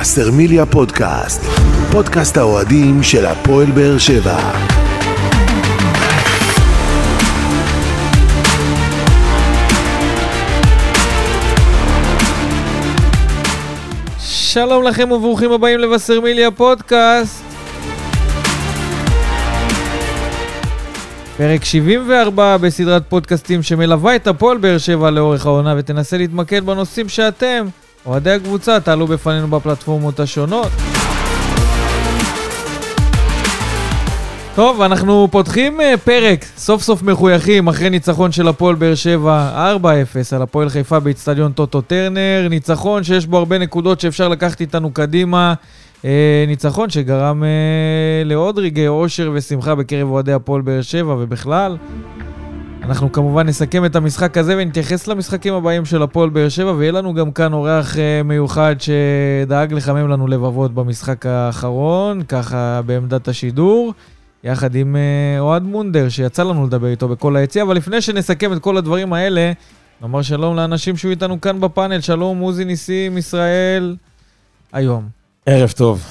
וסרמיליה פודקאסט, פודקאסט האוהדים של הפועל באר שבע. שלום לכם וברוכים הבאים לבשרמיליה פודקאסט. פרק 74 בסדרת פודקאסטים שמלווה את הפועל באר שבע לאורך העונה ותנסה להתמקד בנושאים שאתם, אוהדי הקבוצה, תעלו בפנינו בפלטפורמות השונות. טוב, אנחנו פותחים אה, פרק, סוף סוף מחויכים, אחרי ניצחון של הפועל באר שבע 4-0 על הפועל חיפה באיצטדיון טוטו טרנר. ניצחון שיש בו הרבה נקודות שאפשר לקחת איתנו קדימה. אה, ניצחון שגרם אה, לעוד רגעי אושר ושמחה בקרב אוהדי הפועל באר שבע ובכלל. אנחנו כמובן נסכם את המשחק הזה ונתייחס למשחקים הבאים של הפועל באר שבע, ויהיה לנו גם כאן אורח אה, מיוחד שדאג לחמם לנו לבבות במשחק האחרון, ככה בעמדת השידור. יחד עם אה, אוהד מונדר, שיצא לנו לדבר איתו בכל היציאה, אבל לפני שנסכם את כל הדברים האלה, נאמר שלום לאנשים שהיו איתנו כאן בפאנל, שלום עוזי ניסים, ישראל, היום. ערב טוב.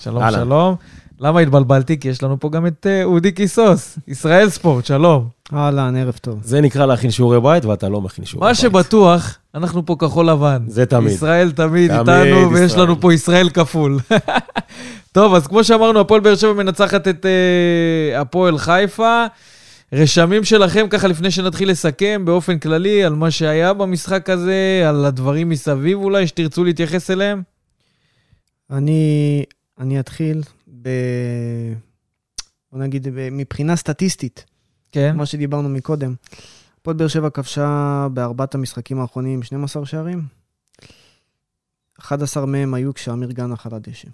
שלום, אהלן. שלום. למה התבלבלתי? כי יש לנו פה גם את אה, אודי קיסוס, ישראל ספורט, שלום. אהלן, ערב טוב. זה נקרא להכין שיעורי בית, ואתה לא מכין שיעורי מה בית. שבטוח, אנחנו פה כחול לבן. זה תמיד. ישראל תמיד, תמיד איתנו, ויש ישראל. לנו פה ישראל כפול. טוב, אז כמו שאמרנו, הפועל באר שבע מנצחת את אה, הפועל חיפה. רשמים שלכם, ככה לפני שנתחיל לסכם, באופן כללי, על מה שהיה במשחק הזה, על הדברים מסביב אולי, שתרצו להתייחס אליהם? אני, אני אתחיל ב... בוא נגיד, מבחינה סטטיסטית, כן. מה שדיברנו מקודם. הפועל באר שבע כבשה בארבעת המשחקים האחרונים 12 שערים. 11 מהם היו כשאמיר גנח על הדשא.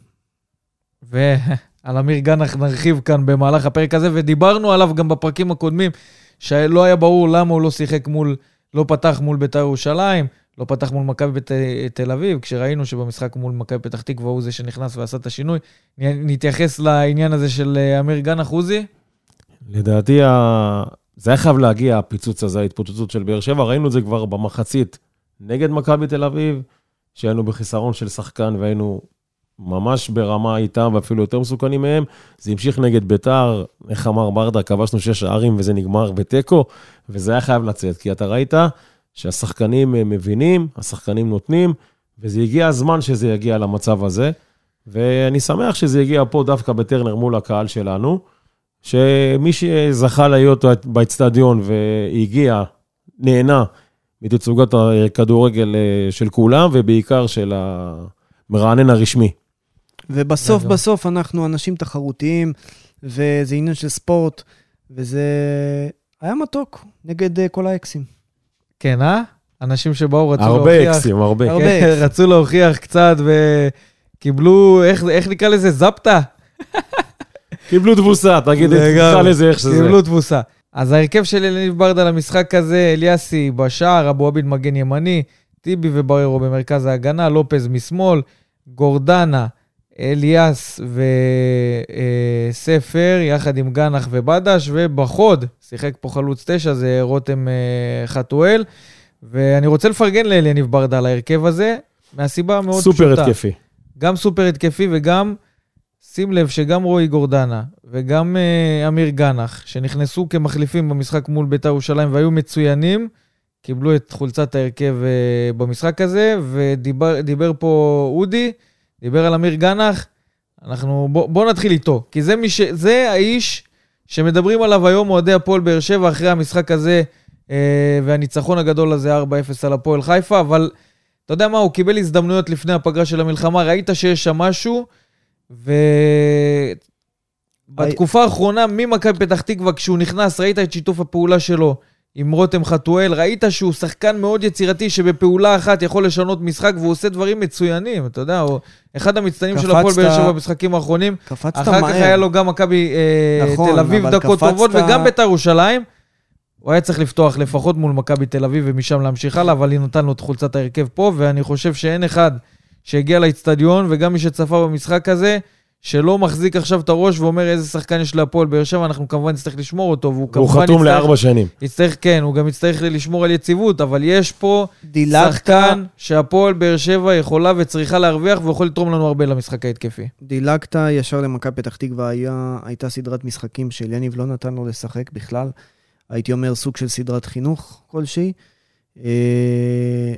ועל אמיר גנח נרחיב כאן במהלך הפרק הזה, ודיברנו עליו גם בפרקים הקודמים, שלא היה ברור למה הוא לא שיחק מול, לא פתח מול בית"ר ירושלים, לא פתח מול מכבי בת- תל אביב, כשראינו שבמשחק מול מכבי פתח תקווה הוא זה שנכנס ועשה את השינוי. נתייחס לעניין הזה של אה, אמיר גנח, עוזי? לדעתי, זה היה חייב להגיע, הפיצוץ הזה, ההתפוצצות של באר שבע. ראינו את זה כבר במחצית נגד מכבי תל אביב, שהיינו בחיסרון של שחקן והיינו ממש ברמה איתם, ואפילו יותר מסוכנים מהם. זה המשיך נגד ביתר, איך אמר ברדה, כבשנו שש שערים וזה נגמר בתיקו, וזה היה חייב לצאת, כי אתה ראית שהשחקנים אה, מבינים, השחקנים נותנים, וזה הגיע הזמן שזה יגיע למצב הזה. ואני שמח שזה הגיע פה דווקא בטרנר מול הקהל שלנו, שמי שזכה להיות באצטדיון והגיע, נהנה מתצוגת הכדורגל אה, של כולם, ובעיקר של המרענן הרשמי. ובסוף. בסוף אנחנו אנשים תחרותיים, וזה עניין של ספורט, וזה היה מתוק נגד אה, כל האקסים. כן, אה? אנשים שבאו רצו הרבה להוכיח. אקסים, הרבה. הרבה. כן, רצו להוכיח קצת וקיבלו, איך, איך נקרא לזה? זפטה? קיבלו תבוסה, תגיד. תקרא לזה איך שזה. קיבלו תבוסה. אז ההרכב של אליניב ברדה למשחק הזה, אליאסי בשער, אבו עביד מגן ימני, טיבי ובררו במרכז ההגנה, לופז משמאל, גורדנה, אליאס וספר, יחד עם גנח ובדש, ובחוד, שיחק פה חלוץ תשע, זה רותם אה, חתואל. ואני רוצה לפרגן לאליניב ברדה על ההרכב הזה, מהסיבה מאוד פשוטה. סופר התקפי. גם סופר התקפי וגם, שים לב שגם רועי גורדנה וגם uh, אמיר גנח, שנכנסו כמחליפים במשחק מול בית"ר ירושלים והיו מצוינים, קיבלו את חולצת ההרכב במשחק הזה, ודיבר דיבר פה אודי, דיבר על אמיר גנח, אנחנו, בוא, בוא נתחיל איתו, כי זה, ש, זה האיש שמדברים עליו היום אוהדי הפועל באר שבע אחרי המשחק הזה uh, והניצחון הגדול הזה 4-0 על הפועל חיפה, אבל אתה יודע מה, הוא קיבל הזדמנויות לפני הפגרה של המלחמה, ראית שיש שם משהו, ובתקופה האחרונה, ממכבי פתח תקווה, כשהוא נכנס, ראית את שיתוף הפעולה שלו עם רותם חתואל, ראית שהוא שחקן מאוד יצירתי, שבפעולה אחת יכול לשנות משחק, והוא עושה דברים מצוינים, אתה יודע, הוא אחד המצטיינים של הפועל באר שבע במשחקים האחרונים. קפצת אחר מהר. כך היה לו גם מכבי אה, נכון, תל אביב דקות קפצת- טובות, וגם בית"ר ירושלים. הוא היה צריך לפתוח לפחות מול מכבי תל אביב ומשם להמשיך הלאה, אבל היא נתן לו את חולצת ההרכב פה, ואני חושב שאין אחד שהגיע לאיצטדיון, וגם מי שצפה במשחק הזה, שלא מחזיק עכשיו את הראש ואומר איזה שחקן יש להפועל באר שבע, אנחנו כמובן נצטרך לשמור אותו, והוא הוא כמובן חתום יצטרך- לארבע שנים. יצטרך, כן, הוא גם יצטרך לשמור על יציבות, אבל יש פה דילגת, שחקן שהפועל באר שבע יכולה וצריכה להרוויח ויכול לתרום לנו הרבה למשחק ההתקפי. דילגת ישר למכבי פתח תקווה, היה, הייתה סדרת משחקים של יניב לא נתן לו לשחק בכלל. הייתי אומר סוג של סדרת חינוך כלשהי. אה,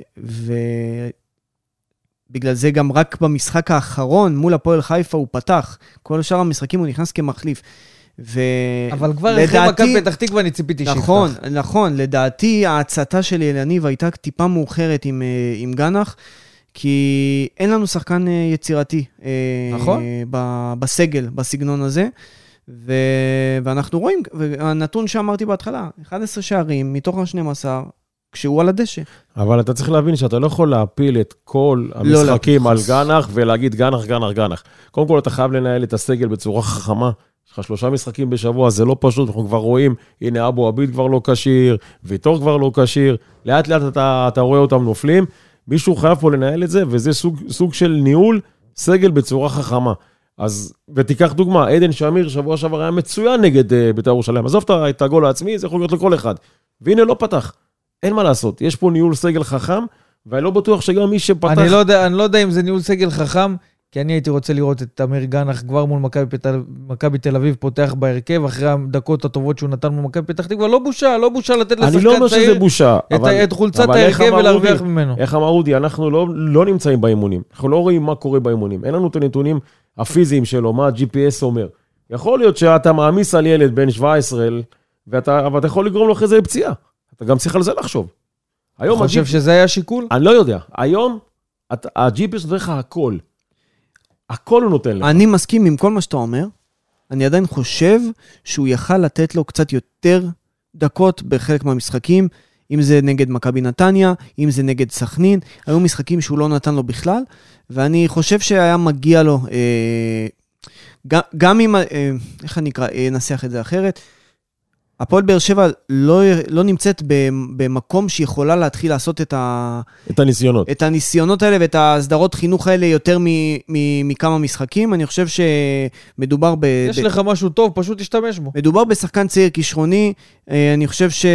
ובגלל זה גם רק במשחק האחרון מול הפועל חיפה הוא פתח. כל שאר המשחקים הוא נכנס כמחליף. ו... אבל כבר אחרי מכבי פתח תקווה אני ציפיתי שיפתח. נכון, נכון. לדעתי ההצתה של יניב הייתה טיפה מאוחרת עם, אה, עם גנח, כי אין לנו שחקן אה, יצירתי. אה, נכון. ב- בסגל, בסגנון הזה. ו... ואנחנו רואים, והנתון שאמרתי בהתחלה, 11 שערים מתוך ה-12, כשהוא על הדשא. אבל אתה צריך להבין שאתה לא יכול להפיל את כל לא, המשחקים לא. על גנח ולהגיד גנח, גנח, גנח. קודם כל, אתה חייב לנהל את הסגל בצורה חכמה. יש לך שלושה משחקים בשבוע, זה לא פשוט, אנחנו כבר רואים, הנה אבו עביד כבר לא כשיר, ויטור כבר לא כשיר, לאט לאט אתה, אתה רואה אותם נופלים. מישהו חייב פה לנהל את זה, וזה סוג, סוג של ניהול סגל בצורה חכמה. אז, ותיקח דוגמה, עדן שמיר שבוע שעבר היה מצוין נגד uh, בית"ר ירושלים. עזוב את הגול העצמי, זה יכול להיות לכל אחד. והנה, לא פתח. אין מה לעשות, יש פה ניהול סגל חכם, ואני לא בטוח שגם מי שפתח... אני לא, יודע, אני לא יודע אם זה ניהול סגל חכם, כי אני הייתי רוצה לראות את תמיר גנח כבר מול מכבי תל אביב פותח בהרכב, אחרי הדקות הטובות שהוא נתן מול מכבי פתח תקווה. לא בושה, לא בושה לתת אני לא לשחקן אומר שזה צעיר בושה, את, אבל... את חולצת ההרכב ולהרוויח? ממנו. איך אמר אודי, אנחנו לא, לא נמצאים באימונים. אנחנו לא רואים מה קורה באימונים. אין לנו את הנתונים הפיזיים שלו, מה ה-GPS אומר. יכול להיות שאתה מעמיס על ילד בן 17, ואתה, אבל אתה יכול לגרום לו אחרי זה לפציעה. אתה גם צריך על זה לחשוב. אתה היום חושב ה-GPS שזה היה שיקול? אני לא יודע. היום אתה- ה-GPS נותן לך הכל. הכל הוא נותן לך. אני מסכים עם כל מה שאתה אומר, אני עדיין חושב שהוא יכל לתת לו קצת יותר דקות בחלק מהמשחקים, אם זה נגד מכבי נתניה, אם זה נגד סכנין, היו משחקים שהוא לא נתן לו בכלל, ואני חושב שהיה מגיע לו, אה, גם, גם אם, אה, איך אני אקרא, אה, אנסח את זה אחרת, הפועל באר שבע לא, לא נמצאת במקום שיכולה להתחיל לעשות את ה... את הניסיונות. את הניסיונות האלה ואת הסדרות חינוך האלה יותר מ, מ, מכמה משחקים. אני חושב שמדובר ב... יש ב, לך משהו טוב, פשוט תשתמש בו. מדובר בשחקן צעיר כישרוני. אה, אני חושב ש...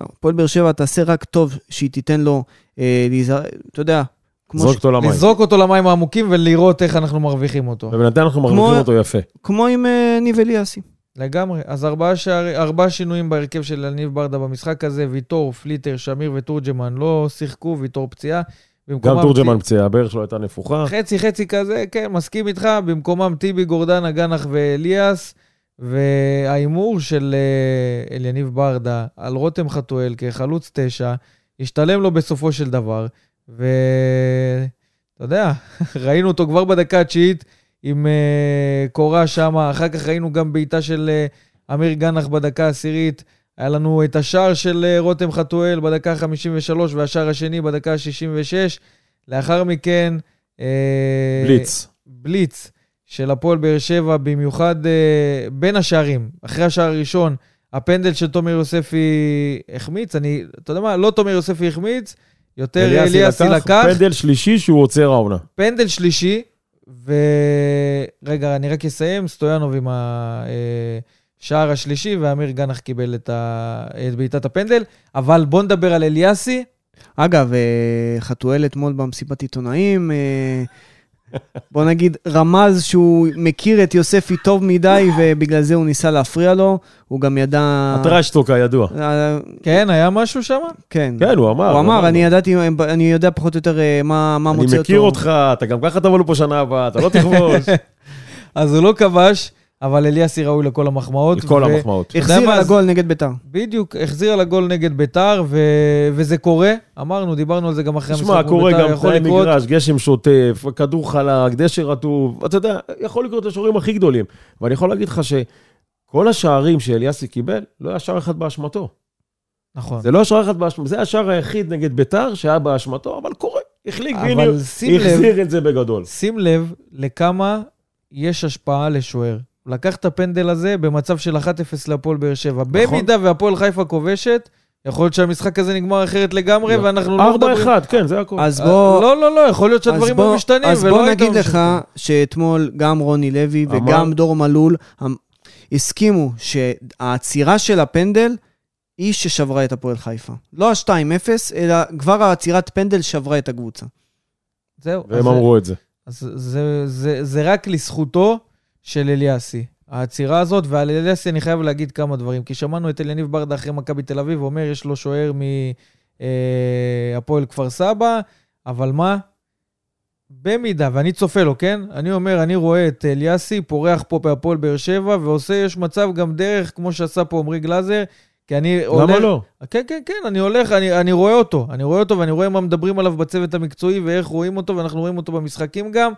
הפועל באר שבע תעשה רק טוב שהיא תיתן לו, אה, להיזהר, אתה יודע, כמו, זרוק ש... אותו למים. לזרוק אותו למים העמוקים ולראות איך אנחנו מרוויחים אותו. ובינתיים אנחנו כמו- מרוויחים אותו יפה. כמו עם אה, ניב אליאסי. לגמרי. אז ארבעה, שער, ארבעה שינויים בהרכב של יניב ברדה במשחק הזה, ויטור, פליטר, שמיר ותורג'מן לא שיחקו, ויטור פציעה. גם תורג'מן פציעה, הברך שלו הייתה נפוחה. חצי חצי כזה, כן, מסכים איתך. במקומם טיבי, גורדנה, גנח ואליאס, וההימור של אה, אליניב ברדה על רותם חתואל כחלוץ תשע, השתלם לו בסופו של דבר, ואתה יודע, ראינו אותו כבר בדקה התשיעית עם אה, קורה שם, אחר כך ראינו גם בעיטה של אה, אמיר גנח בדקה העשירית. היה לנו את השער של אה, רותם חתואל בדקה ה-53 והשער השני בדקה ה-66. לאחר מכן... אה, בליץ. בליץ של הפועל באר שבע, במיוחד אה, בין השערים, אחרי השער הראשון, הפנדל של תומר יוספי החמיץ, אני, אתה יודע מה, לא תומר יוספי החמיץ, יותר אליאסי לקח, פנדל שלישי שהוא עוצר העונה. פנדל שלישי, ורגע, אני רק אסיים, סטויאנוב עם השער השלישי, ואמיר גנח קיבל את, ה... את בעיטת הפנדל, אבל בוא נדבר על אליאסי, אגב, אה, חתואל אתמול במסיבת עיתונאים, אה, בוא נגיד, רמז שהוא מכיר את יוספי טוב מדי, ובגלל זה הוא ניסה להפריע לו. הוא גם ידע... הטרשטוק הידוע. אה, כן, היה משהו שם? כן. כן, הוא אמר. הוא אמר. אני ידעתי, אני יודע פחות או יותר אה, מה מה מוצא אני אותו. מכיר אותך, אתה גם ככה תבוא לפה שנה הבאה, אתה לא תכבוש. אז הוא לא כבש, אבל אליאסי ראוי לכל המחמאות. לכל ו- המחמאות. החזיר על הגול נגד ביתר. בדיוק, החזיר לגול נגד ביתר, ו... וזה קורה. אמרנו, דיברנו על זה גם אחרי תשמע, המשחק מול קורה ביתר, גם יכול תנאי לקרות. מגרש, גשם שוטף, כדור חלק, דשא רטוב, אתה יודע, יכול לקרות לשוערים הכי גדולים. ואני יכול להגיד לך שכל השערים שאליאסי קיבל, לא היה שער אחד באשמתו. נכון. זה לא השער אחד באשמתו, זה השער היחיד נגד ביתר שהיה באשמתו, אבל קורה, החליק, והנה, אבל שים לב, החזיר את זה בגדול. שים לב לכמה יש השפעה לשוער. לקח את הפנדל הזה במצב של 1-0 להפועל באר שבע. נכון. במידה והפועל חיפה כובשת, יכול להיות שהמשחק הזה נגמר אחרת לגמרי, לא. ואנחנו לא מדברים... 4-1, כן, זה הכול. אז אה, בוא... לא, לא, לא, יכול להיות שהדברים בוא- היו משתנים, אז בוא נגיד לך. שאתמול גם רוני לוי אמר- וגם דור מלול המ- הסכימו שהעצירה של הפנדל היא ששברה את הפועל חיפה. לא ה-2-0, אלא כבר העצירת פנדל שברה את הקבוצה. זהו. והם אז- אמרו את זה. אז זה, זה, זה רק לזכותו של אליאסי, העצירה הזאת, ועל אליאסי אני חייב להגיד כמה דברים, כי שמענו את אליניב ברדה אחרי מכבי תל אביב, אומר, יש לו שוער מהפועל כפר סבא, אבל מה? במידה, ואני צופה לו, כן? אני אומר, אני רואה את אליאסי פורח פה בהפועל באר שבע, ועושה, יש מצב גם דרך, כמו שעשה פה עמרי גלאזר, כי אני הולך... למה לא? כן, כן, כן, אני הולך, אני, אני רואה אותו. אני רואה אותו ואני רואה מה מדברים עליו בצוות המקצועי ואיך רואים אותו, ואנחנו רואים אותו במשחקים גם.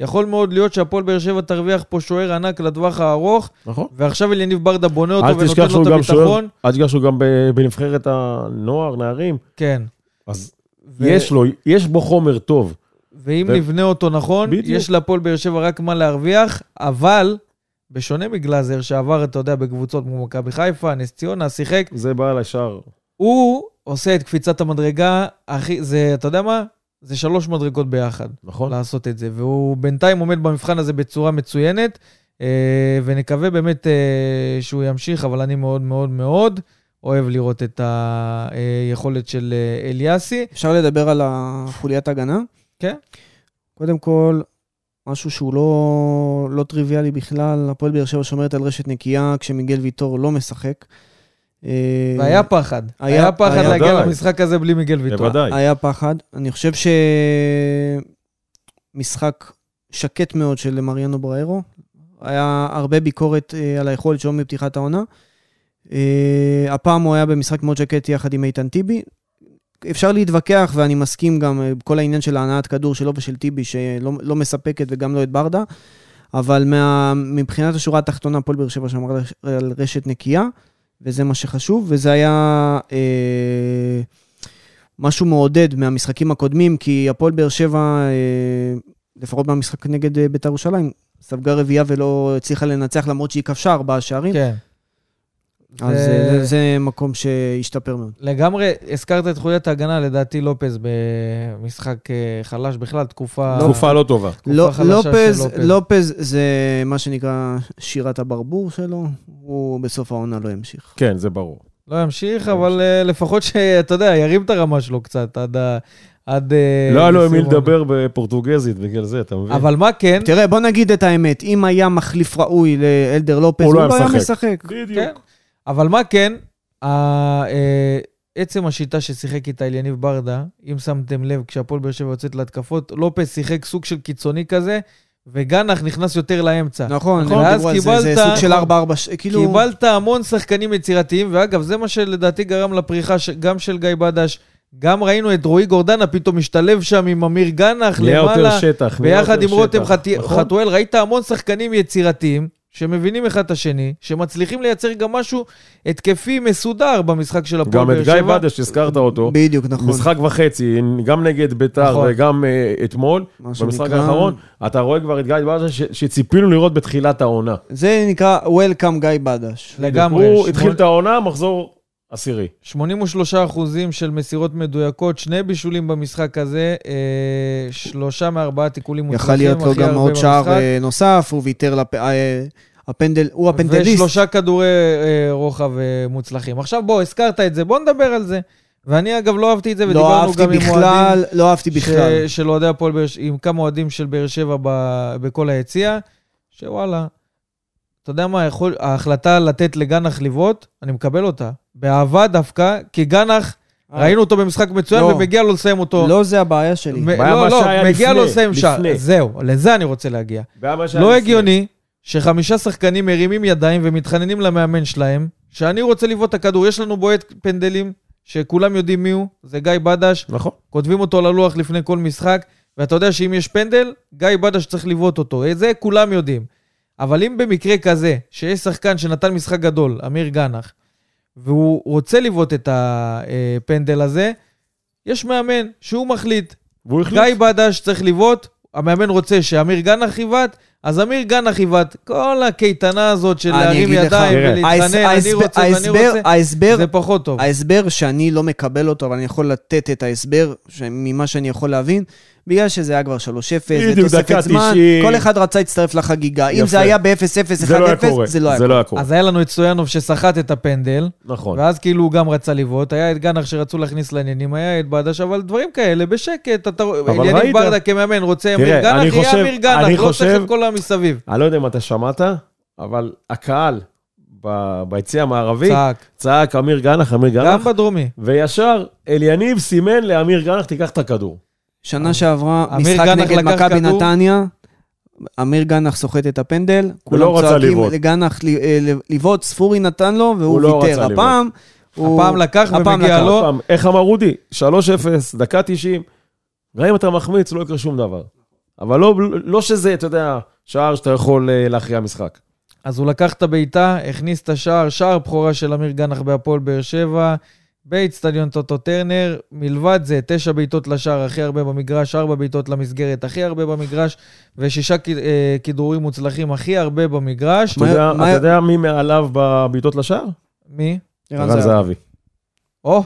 יכול מאוד להיות שהפועל באר שבע תרוויח פה שוער ענק לטווח הארוך, נכון. ועכשיו אליניב ברדה בונה אותו ונותן לו את הביטחון. אל תשכח שהוא גם בנבחרת הנוער, נערים. כן. אז ו- יש לו, יש בו חומר טוב. ואם ו- נבנה אותו נכון, בדיוק. יש להפועל באר שבע רק מה להרוויח, אבל בשונה מגלאזר, שעבר, אתה יודע, בקבוצות כמו מכבי חיפה, נס ציונה, שיחק, זה בא לשער. הוא עושה את קפיצת המדרגה הכי, זה, אתה יודע מה? זה שלוש מדרגות ביחד. נכון? לעשות את זה. והוא בינתיים עומד במבחן הזה בצורה מצוינת, אה, ונקווה באמת אה, שהוא ימשיך, אבל אני מאוד מאוד מאוד אוהב לראות את היכולת של אה, אליאסי. אפשר לדבר על החוליית הגנה? כן. קודם כל, משהו שהוא לא, לא טריוויאלי בכלל, הפועל באר שבע שומרת על רשת נקייה כשמיגל ויטור לא משחק. אה, והיה פחד. היה- היה פחד היה- להגיע ודאי. למשחק הזה בלי מיגל ויטור. בוודאי. היה פחד. אני חושב שמשחק שקט מאוד של מריאנו בריירו. היה הרבה ביקורת אה, על היכולת שלו מפתיחת העונה. אה, הפעם הוא היה במשחק מאוד שקט יחד עם איתן טיבי. אפשר להתווכח, ואני מסכים גם בכל העניין של ההנעת כדור שלו ושל טיבי, שלא לא מספקת וגם לא את ברדה, אבל מה, מבחינת השורה התחתונה, הפועל באר שבע שמר על- על רשת נקייה, וזה מה שחשוב, וזה היה אה, משהו מעודד מהמשחקים הקודמים, כי הפועל באר שבע, אה, לפחות במשחק נגד אה, בית"ר ירושלים, ספגה רביעייה ולא הצליחה לנצח, למרות שהיא כבשה ארבעה שערים. כן. אז זה- זה, זה מקום שהשתפר מאוד. לגמרי, הזכרת את חוליית ההגנה, לדעתי לופז במשחק אה, חלש בכלל, תקופה... תקופה לא טובה. לא, חלשה של לופז, לופז. לופז זה מה שנקרא שירת הברבור שלו, הוא בסוף העונה לא ימשיך. כן, זה ברור. לא ימשיך, אבל אה, לפחות שאתה יודע, ירים את הרמה שלו קצת עד ה... עד... אה, לא היה לו עם מי. לדבר בפורטוגזית בגלל זה, אתה מבין? אבל מה כן? תראה, בוא נגיד את האמת, אם היה מחליף ראוי לאלדר לופז, הוא לא לא היה. משחק. בדיוק. אבל מה כן? ה- אה, עצם השיטה ששיחק איתה אליניב ברדה, אם שמתם לב, כשהפועל באר שבע יוצאת להתקפות, לופס שיחק סוג של קיצוני כזה, וגנח נכנס יותר לאמצע. נכון, נכון, ואז קיבלת... זה קיבלת- סוג של 4-4, כאילו... קיבלת המון שחקנים יצירתיים, ואגב, זה מה שלדעתי גרם לפריחה ש- גם של גיא בדש. גם ראינו את רועי גורדנה פתאום משתלב שם עם אמיר גנח למעלה, שטח. ביחד יותר עם רותם נכון? חתואל. ראית המון שחקנים יצירתיים, שמבינים אחד את השני, שמצליחים לייצר גם משהו התקפי מסודר במשחק של הפועל גם באר את גיא שבע. בדש, הזכרת אותו. בדיוק, נכון. משחק וחצי, גם נגד ביתר נכון. וגם אה, אתמול, במשחק שנקרא- האחרון, אתה רואה כבר את גיא בדש שציפינו לראות בתחילת העונה. זה נקרא Welcome גיא בדש. לגמרי. הוא שמונה- התחיל את העונה, מחזור עשירי. 83 אחוזים של מסירות מדויקות, שני בישולים במשחק הזה, אה, שלושה מארבעה תיקולים יכל מוצלחים, להיות לו גם עוד שער במשחק. אה, נוסף, הוא ויתר לפ... אה, הפנדל, הוא הפנדליסט. ושלושה כדורי אה, רוחב אה, מוצלחים. עכשיו בוא, הזכרת את זה, בוא נדבר על זה. ואני אגב לא אהבתי את זה, לא ודיברנו אהבתי גם עם בכלל, אוהדים לא אהבתי בכלל. ש- של אוהדי הפועל עם כמה אוהדים של באר שבע ב- בכל היציע, שוואלה, אתה יודע מה, יכול, ההחלטה לתת לגנח לבעוט, אני מקבל אותה. באהבה דווקא, כי גנח, ראינו אותו במשחק מצוין, לא. ומגיע לו לסיים אותו. לא זה הבעיה שלי. מ- בעיה לא, מה לא, שהיה מגיע לפני, לו לסיים שער. זהו, לזה אני רוצה להגיע. לא לפני. הגיוני שחמישה שחקנים מרימים ידיים ומתחננים למאמן שלהם, שאני רוצה לבעוט את הכדור. יש לנו בועט פנדלים, שכולם יודעים מי הוא, זה גיא בדש, נכון. כותבים אותו על הלוח לפני כל משחק, ואתה יודע שאם יש פנדל, גיא בדש צריך לבעוט אותו. את זה כולם יודעים. אבל אם במקרה כזה, שיש שחקן שנתן משחק גדול, אמיר גנח, והוא רוצה לבעוט את הפנדל הזה, יש מאמן שהוא מחליט. והוא החליט. גיא בדש צריך לבעוט, המאמן רוצה שאמיר גנח יבעט, אז אמיר גנח היווט, כל הקייטנה הזאת של אני להרים לך, ידיים ולהתחנן, אני רוצה ואני ההסבר- רוצה, ההסבר, זה פחות טוב. ההסבר שאני לא מקבל אותו, אבל אני יכול לתת את ההסבר ממה שאני יכול להבין, בגלל שזה היה כבר 3-0, בדיוק, דקה ותוספת זמן, 90. כל אחד רצה להצטרף לחגיגה. אם יפה. זה היה ב-0-0, זה לא היה 1-0, קורה. זה לא היה זה קורה. לא היה קורה. אז היה לנו את סויאנוב שסחט את הפנדל, נכון. ואז כאילו הוא גם רצה לבעוט, היה את גנח שרצו להכניס לעניינים, היה את בדש, אבל דברים כאלה, בשקט, אתה רואה. ברדה כמאמן רוצה אמיר גנח, יהיה אמיר גנח, לא צריך את כל המסביב. אני לא יודע אם אתה שמעת, אבל הקהל ב- ביציע המערבי צעק, צעק אמיר גנח, אמיר גם גנח, בדרומי. וישר אליניב סימן לאמיר גנח, תיקח את הכדור. שנה שעברה, משחק גנח נגד מכבי. נתניה, אמיר גנח סוחט את הפנדל, כולם לא רצה צועקים לבעוט. לגנח ל- אה, לבעוט, ספורי נתן לו והוא הוא לא ויתר. הפעם, הוא- הפעם לקח הפעם ומגיע. לו. איך אמר רודי? 3-0, דקה 90. גם אם אתה מחמיץ, לא יקרה שום דבר. אבל לא, לא שזה, אתה יודע, שער שאתה יכול אה, להכריע משחק. אז הוא לקח את הבעיטה, הכניס את השער, שער בכורה של אמיר גנח בהפועל באר שבע, באיצטדיון טוטו טרנר. מלבד זה, תשע בעיטות לשער הכי הרבה במגרש, ארבע בעיטות למסגרת הכי הרבה במגרש, ושישה ק- אה, כדרורים מוצלחים הכי הרבה במגרש. אתה יודע- מה- אתה יודע מי מעליו בבעיטות לשער? מי? ערן. זהבי. או,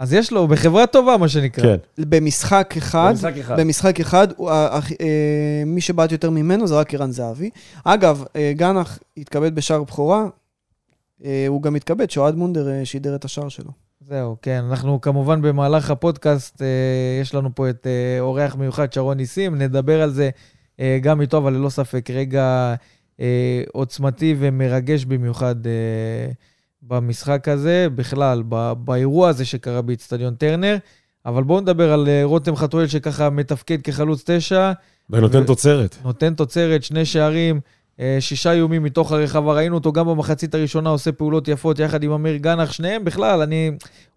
אז יש לו, בחברה טובה, מה שנקרא. כן. במשחק אחד, במשחק אחד. במשחק אחד, הוא- ה- ה- אה, מי שבעט יותר ממנו זה רק ערן זהבי. אגב, אה, גנח התכבד בשער בכורה, אה, הוא גם התכבד שאוהד מונדר אה, שידר את השער שלו. זהו, כן. אנחנו כמובן במהלך הפודקאסט, אה, יש לנו פה את אה, אורח מיוחד, שרון ניסים, נדבר על זה אה, גם איתו, אבל ללא ספק רגע אה, עוצמתי ומרגש במיוחד אה, במשחק הזה, בכלל, ב- באירוע הזה שקרה באיצטדיון טרנר. אבל בואו נדבר על אה, רותם חתואל שככה מתפקד כחלוץ תשע, ונותן ו- תוצרת. נותן תוצרת, שני שערים, אה, שישה איומים מתוך הרחבה. ראינו אותו גם במחצית הראשונה עושה פעולות יפות יחד עם אמיר גנח. שניהם בכלל, אני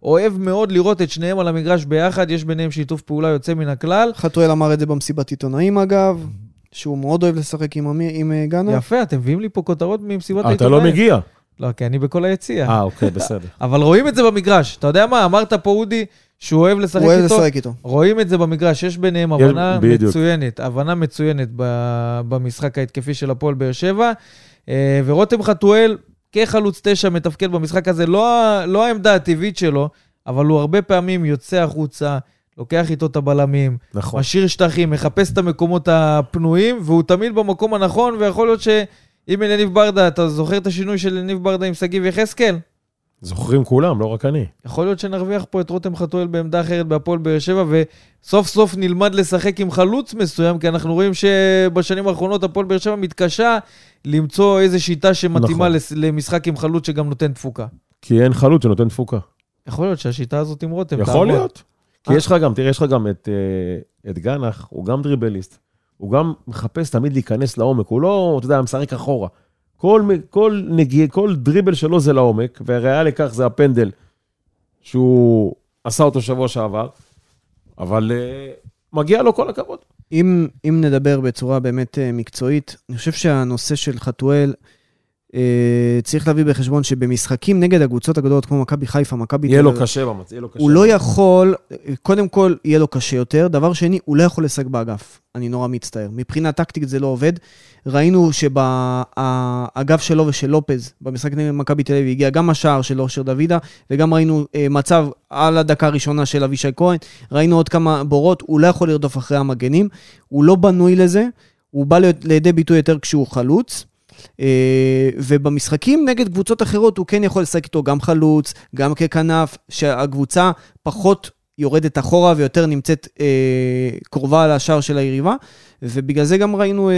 אוהב מאוד לראות את שניהם על המגרש ביחד, יש ביניהם שיתוף פעולה יוצא מן הכלל. חתואל אמר את זה במסיבת עיתונאים אגב, שהוא מאוד אוהב לשחק עם, עם גנח. יפה, אתם מביאים לי פה כותרות ממסיבת אתה העיתונאים. לא מגיע. לא, כי אני בכל היציע. אה, אוקיי, בסדר. אבל רואים את זה במגרש. אתה יודע מה, אמרת פה אודי שהוא אוהב לשחק הוא אוהב איתו. לשחק איתו. רואים את זה במגרש, יש ביניהם הבנה בדיוק. מצוינת, הבנה מצוינת במשחק ההתקפי של הפועל באר שבע. אה, ורותם חתואל, כחלוץ תשע, מתפקד במשחק הזה, לא, לא העמדה הטבעית שלו, אבל הוא הרבה פעמים יוצא החוצה, לוקח איתו את הבלמים, נכון. משאיר שטחים, מחפש את המקומות הפנויים, והוא תמיד במקום הנכון, ויכול להיות שאם אליניב ברדה, אתה זוכר את השינוי של אליניב ברדה עם שגיב יחזקאל? זוכרים כולם, לא רק אני. יכול להיות שנרוויח פה את רותם חתואל בעמדה אחרת בהפועל באר שבע, וסוף סוף נלמד לשחק עם חלוץ מסוים, כי אנחנו רואים שבשנים האחרונות הפועל באר שבע מתקשה למצוא איזו שיטה שמתאימה נכון. למשחק עם חלוץ שגם נותן תפוקה. כי אין חלוץ שנותן תפוקה. יכול להיות שהשיטה הזאת עם רותם יכול תעבוד. להיות. כי אה. יש לך גם, תראה, יש לך גם את, אה, את גנח, הוא גם דריבליסט. הוא גם מחפש תמיד להיכנס לעומק, הוא לא, אתה יודע, משחק אחורה. כל, כל, נגיע, כל דריבל שלו זה לעומק, והראיה לכך זה הפנדל שהוא עשה אותו שבוע שעבר, אבל אה, מגיע לו כל הכבוד. אם, אם נדבר בצורה באמת אה, מקצועית, אני חושב שהנושא של חתואל, צריך להביא בחשבון שבמשחקים נגד הקבוצות הגדולות כמו מכבי חיפה, מכבי יהיה לו קשה במצב, יהיה לו קשה. הוא לא יכול, קודם כל, יהיה לו קשה יותר. דבר שני, הוא לא יכול לשחק באגף. אני נורא מצטער. מבחינה טקטית זה לא עובד. ראינו שבאגף שלו ושל לופז, במשחק נגד מכבי תל אביב, הגיע גם השער של אושר דוידה, וגם ראינו אה, מצב על הדקה הראשונה של אבישי כהן. ראינו עוד כמה בורות, הוא לא יכול לרדוף אחרי המגנים. הוא לא בנוי לזה. הוא בא לידי ביטוי יותר כשהוא חלוץ. אה, ובמשחקים נגד קבוצות אחרות הוא כן יכול לשחק איתו גם חלוץ, גם ככנף, שהקבוצה פחות יורדת אחורה ויותר נמצאת אה, קרובה לשער של היריבה, ובגלל זה גם ראינו אה,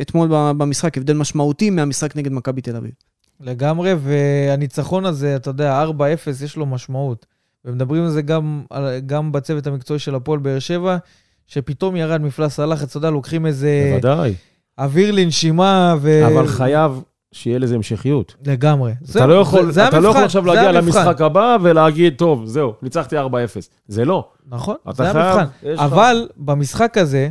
אתמול במשחק הבדל משמעותי מהמשחק נגד מכבי תל אביב. לגמרי, והניצחון הזה, אתה יודע, 4-0, יש לו משמעות. ומדברים על זה גם, גם בצוות המקצועי של הפועל באר שבע, שפתאום ירד מפלס הלחץ, אתה יודע, לוקחים איזה בוודאי, אוויר לנשימה, ו... אבל חייב שיהיה לזה המשכיות. לגמרי. זה- אתה לא יכול, זה אתה לא יכול המבחן, עכשיו להגיע המבחן. למשחק הבא ולהגיד, טוב, זהו, ניצחתי 4-0. זה לא. נכון, אתה זה חייב, המבחן. יש לך- אבל במשחק הזה,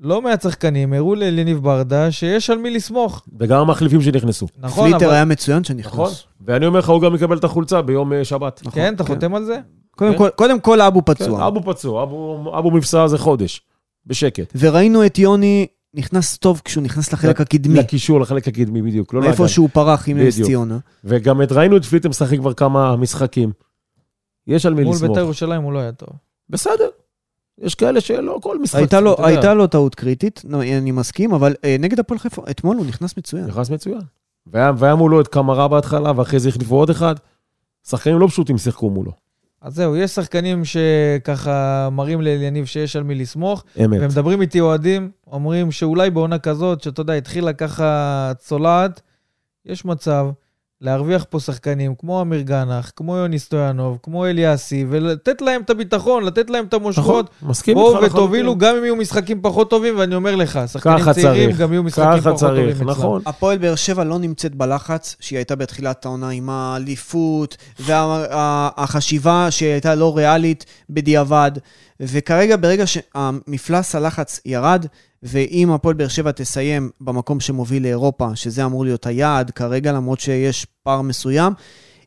לא מעט שחקנים הראו לאליניב ברדה שיש על מי לסמוך. וגם המחליפים שנכנסו. נכון, פליטר אבל... היה מצוין שנכנס. נכון? ואני אומר לך, הוא גם יקבל את החולצה ביום אה, שבת. נכון, כן, אתה חותם על זה? קודם כן. כל- קודם כל אבו כן, פצוע. אבו פצוע, אבו- אבו מבצע זה חודש. בשקט. וראינו את יוני נכנס טוב כשהוא נכנס לחלק הקדמי, לקישור, לחלק הקדמי בדיוק, לא איפה. שהוא פרח עם נס. ציונה. וגם את ראינו את פליטר משחק כבר כמה משחקים. יש על מי מול לסמוך. בית"ר ירושלים הוא לא היה טוב. בסדר. יש כאלה שלא כל משחק. הייתה לו, הייתה לו טעות קריטית, אני מסכים, אבל אה, נגד הפועל חיפה, אתמול הוא נכנס מצוין. נכנס מצוין. והיה, והיה מולו את קמרה בהתחלה, ואחרי זה החליפו עוד אחד. שחקנים לא פשוטים שיחקו מולו. אז זהו, יש שחקנים שככה מראים לאליניב שיש על מי לסמוך, אמת. ומדברים איתי אוהדים, אומרים שאולי בעונה כזאת, שאתה יודע, התחילה ככה צולעת, יש מצב להרוויח פה שחקנים כמו אמיר גנח, כמו יוני סטויאנוב, כמו אליאסי, ולתת להם את הביטחון, לתת להם את נכון, המושכות. מסכים איתך בואו ותובילו, גם אם יהיו משחקים פחות טובים, ואני אומר לך, שחקנים צעירים צריך, גם יהיו משחקים פחות טובים צריך, אצלם. נכון. הפועל באר שבע לא נמצאת בלחץ שהיא הייתה בתחילת העונה עם האליפות והחשיבה שהיא הייתה לא ריאלית בדיעבד. וכרגע, ברגע שמפלס הלחץ ירד, ואם הפועל באר שבע תסיים במקום שמוביל לאירופה, שזה אמור להיות היעד כרגע, למרות שיש פער מסוים,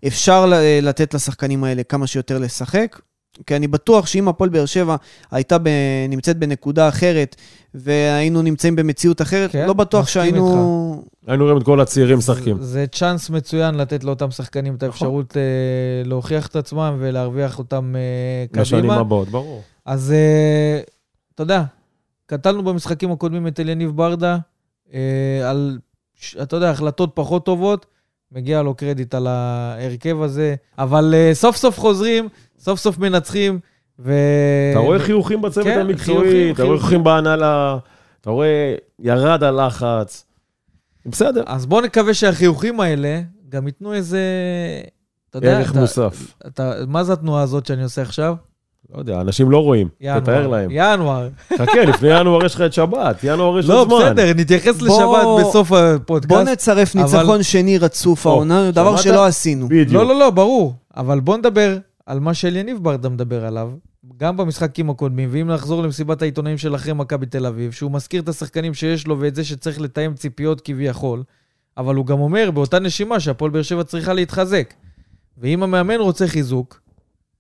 אפשר לתת לשחקנים האלה כמה שיותר לשחק. כי אני בטוח שאם הפועל באר שבע הייתה ב... נמצאת בנקודה אחרת, והיינו נמצאים במציאות אחרת, כן, לא בטוח שהיינו... היינו רואים את כל הצעירים משחקים. זה- זה צ'אנס מצוין לתת לאותם שחקנים את נכון. האפשרות אה, להוכיח את עצמם ולהרוויח אותם אה, לשנים קדימה. הבאות, ברור. אז אתה יודע, קטלנו במשחקים הקודמים את אליניב ברדה אה, על, אתה יודע, החלטות פחות טובות. מגיע לו קרדיט על ההרכב הזה, אבל אה, סוף סוף חוזרים, סוף סוף מנצחים, ו... אתה רואה חיוכים בצוות כן, המקצועי, חיוכים, אתה רואה חיוכים. חיוכים בהנהלה, אתה רואה ירד הלחץ. בסדר, אז בואו נקווה שהחיוכים האלה גם ייתנו איזה... אתה יודע, ערך אתה, מוסף. אתה, מה זה התנועה הזאת שאני עושה עכשיו? לא יודע, אנשים לא רואים, תתאר להם. ינואר. חכה, לפני ינואר יש לך את שבת, ינואר יש לא, עוד זמן. בסדר, נתייחס לשבת בסוף הפודקאסט. בוא נצרף ניצחון שני רצוף העונה, דבר? שלא עשינו. בדיוק. לא, לא, לא, ברור. אבל בוא נדבר על מה שאליניב ברדה מדבר עליו, גם במשחקים הקודמים, ואם נחזור למסיבת העיתונאים של אחרי מכבי תל אביב, שהוא מזכיר את השחקנים שיש לו ואת זה שצריך לתאם ציפיות כביכול, אבל הוא גם אומר באותה נשימה שהפועל באר שבע צריכה להתחזק. ואם המאמן רוצה חיזוק,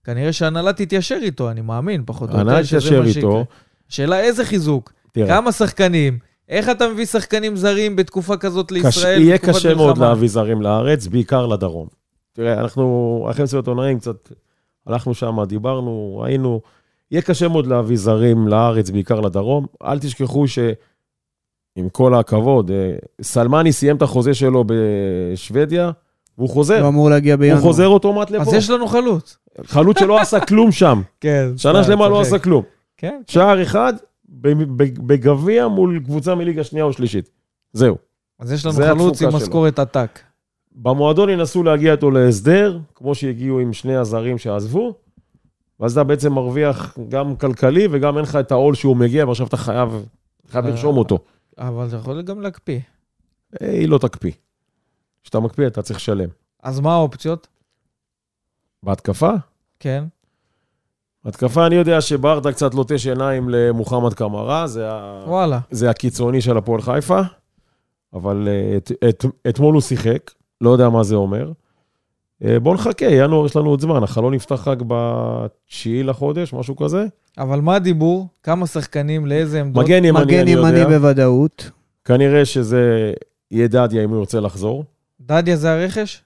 כנראה שההנהלה תתיישר איתו, אני מאמין, פחות או יותר, שזה מה שיקרה. איתו. שאלה איזה חיזוק? תראה, כמה שחקנים? איך אתה מביא שחקנים זרים בתקופה כזאת קש- לישראל? יהיה בתקופת קשה מאוד מלחמה? להביא זרים לארץ, בעיקר לדרום. תראה, אנחנו, אחרי מסיבת עונאים קצת, הלכנו שם, דיברנו, ראינו, יהיה קשה מאוד להביא זרים לארץ, בעיקר לדרום. אל תשכחו שעם כל הכבוד, אה, סלמני סיים את החוזה שלו בשוודיה, והוא חוזר. הוא אמור להגיע הוא בינואר. חוזר אוטומט לפה. אז יש לנו חלוץ. חלוץ שלא עשה כלום שם. כן. שנה שלמה לא עשה כלום. כן. שער אחד בגביע מול קבוצה מליגה שנייה או שלישית. זהו. אז יש לנו חלוץ עם. משכורת עתק. במועדון ינסו להגיע איתו להסדר, כמו שהגיעו עם שני הזרים שעזבו, ואז אתה בעצם מרוויח גם כלכלי וגם אין לך את העול שהוא מגיע, ועכשיו אתה חייב, חייב אה. לרשום אותו. אבל אתה יכול גם להקפיא. אה, היא לא תקפיא. כשאתה מקפיא אתה צריך לשלם. אז מה האופציות? בהתקפה? כן. בהתקפה אני יודע שברדה קצת לוטש עיניים למוחמד קמרה, זה, ה... וואלה. זה הקיצוני של הפועל חיפה, אבל אה, את, את, אתמול הוא שיחק, לא יודע מה זה אומר. אה, בואו נחכה, ינואר יש לנו עוד זמן, החלון נפתח רק בתשיעי לחודש, משהו כזה. אבל מה הדיבור? כמה שחקנים, לאיזה עמדות? מגן ימני, מגן אני ימני יודע. בוודאות. כנראה שזה יהיה דדיה אם הוא ירצה לחזור. דדיה זה הרכש?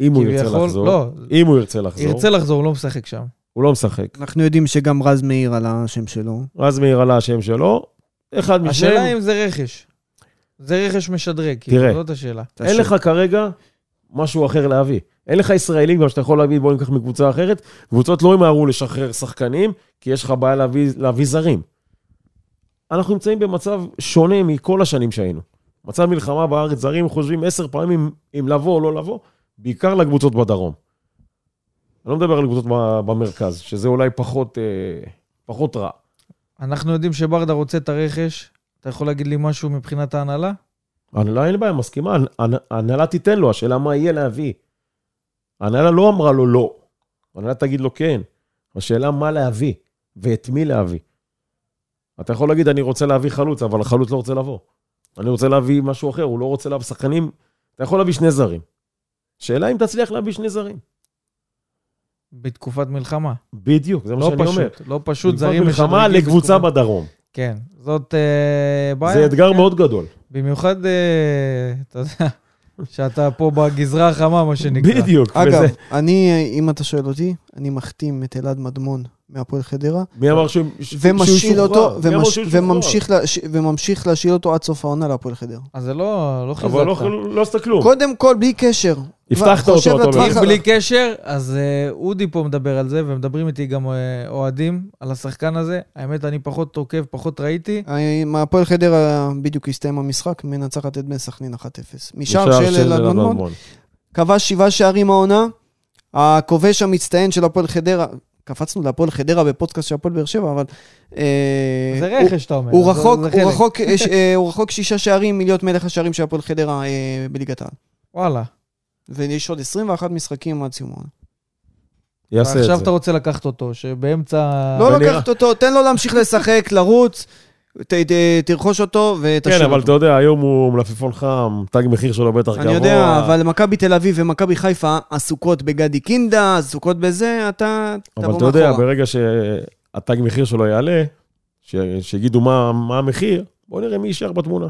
אם הוא ירצה כביכול? לחזור. לא, אם הוא ירצה לחזור. ירצה לחזור, הוא לא משחק שם. הוא לא משחק. אנחנו יודעים שגם רז מאיר על השם שלו. רז מאיר עלה השם שלו, אחד השאלה משניהם. אם זה רכש. זה רכש משדרג, כאילו, תראה. זאת השאלה. אין לך כרגע משהו אחר להביא. אין לך ישראלים גם שאתה יכול להביא, בוא ניקח מקבוצה אחרת. קבוצות לא ימהרו לשחרר שחקנים, כי יש לך בעיה להביא, להביא זרים. אנחנו נמצאים במצב שונה מכל השנים שהיינו. מצב מלחמה בארץ, זרים חושבים עשר פעמים אם לבוא או לא לבוא, בעיקר לקבוצות בדרום. אני לא מדבר על קבוצות במרכז, שזה אולי פחות, אה, פחות רע. אנחנו יודעים שברדה רוצה את הרכש. אתה יכול להגיד לי משהו מבחינת ההנהלה? ההנהלה אין בעיה, מסכימה, ההנ- ההנהלה תיתן לו, השאלה מה יהיה להביא. ההנהלה לא אמרה לו לא, ההנהלה תגיד לו כן. השאלה מה להביא, ואת מי להביא. אתה יכול להגיד, אני רוצה להביא חלוץ, אבל החלוץ לא רוצה לבוא. אני רוצה להביא משהו אחר, הוא לא רוצה להביא שחקנים, אתה יכול להביא שני זרים. שאלה אם תצליח להביא שני זרים. בתקופת מלחמה. בדיוק, זה מה לא שאני אומר. פשוט, לא פשוט, זרים מלחמה משדרגים לקבוצה בתקופה- בדרום. כן, זאת אה, בעיה. זה אתגר כן. מאוד גדול. במיוחד, אה, אתה יודע, שאתה פה בגזרה החמה, מה שנקרא. בדיוק. אגב, וזה- אני, אם אתה שואל אותי, אני מחתים את אלעד מדמון מהפועל חדרה, מי אמר שהוא שוחרר? וממשיך, להש, וממשיך להשאיל אותו עד סוף העונה להפועל חדרה. אז זה לא, לא אבל לא- חיזקת. לא עשית כלום. קודם כל, בלי קשר. הבטחת אותו, אתה אומר. ה- בלי קשר, אז אה, אודי פה מדבר על זה, ומדברים איתי גם אה, אוהדים על השחקן הזה. האמת, אני פחות עוקב, פחות ראיתי. עם הפועל חדרה בדיוק הסתיים המשחק, מנצחת את בני סכנין 1-0. משער של אלעד כבש שבעה שערים העונה, הכובש המצטיין של הפועל חדרה, קפצנו להפועל חדרה בפודקאסט של הפועל באר שבע, אבל... אה, זה רכש, אתה אומר. הוא רחוק, הוא יש, אה, הוא רחוק שישה שערים מלהיות מלך השערים של הפועל חדרה אה, בליגת העל. וואלה. ויש עוד 21 משחקים עד סיום העונה. יעשה את ועכשיו זה. אתה רוצה לקחת אותו, שבאמצע... לא לקחת אותו, תן לו להמשיך לשחק, לרוץ, ת- ת- תרכוש אותו ותשאיר כן, אותו. אבל אתה יודע, היום הוא מלפפון חם, תג מחיר שלו בטח גבוה. אני יודע, אבל מכבי תל אביב ומכבי חיפה עסוקות בגדי קינדה, עסוקות בזה, אתה אבל תבוא אתה יודע. ברגע שהתג מחיר שלו יעלה, ש- שיגידו מה מה המחיר, בוא נראה מי יישאר בתמונה.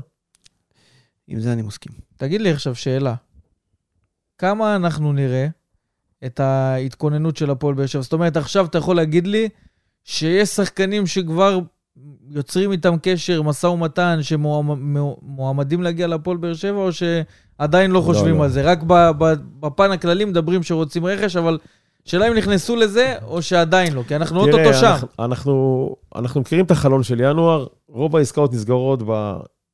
עם זה אני מסכים. תגיד לי עכשיו שאלה. כמה אנחנו נראה את ההתכוננות של הפועל באר שבע? זאת אומרת, עכשיו אתה יכול להגיד לי שיש שחקנים שכבר יוצרים איתם קשר, משא ומתן, שמועמדים להגיע להפועל באר שבע, או שעדיין לא לא, חושבים לא. על זה? רק ב- ב- בפן הכללי מדברים שרוצים רכש, אבל שאלה אם נכנסו לזה, או שעדיין לא, כי אנחנו אוטוטו שם. אנחנו- אנחנו, אנחנו מכירים את החלון של ינואר, רוב העסקאות נסגרות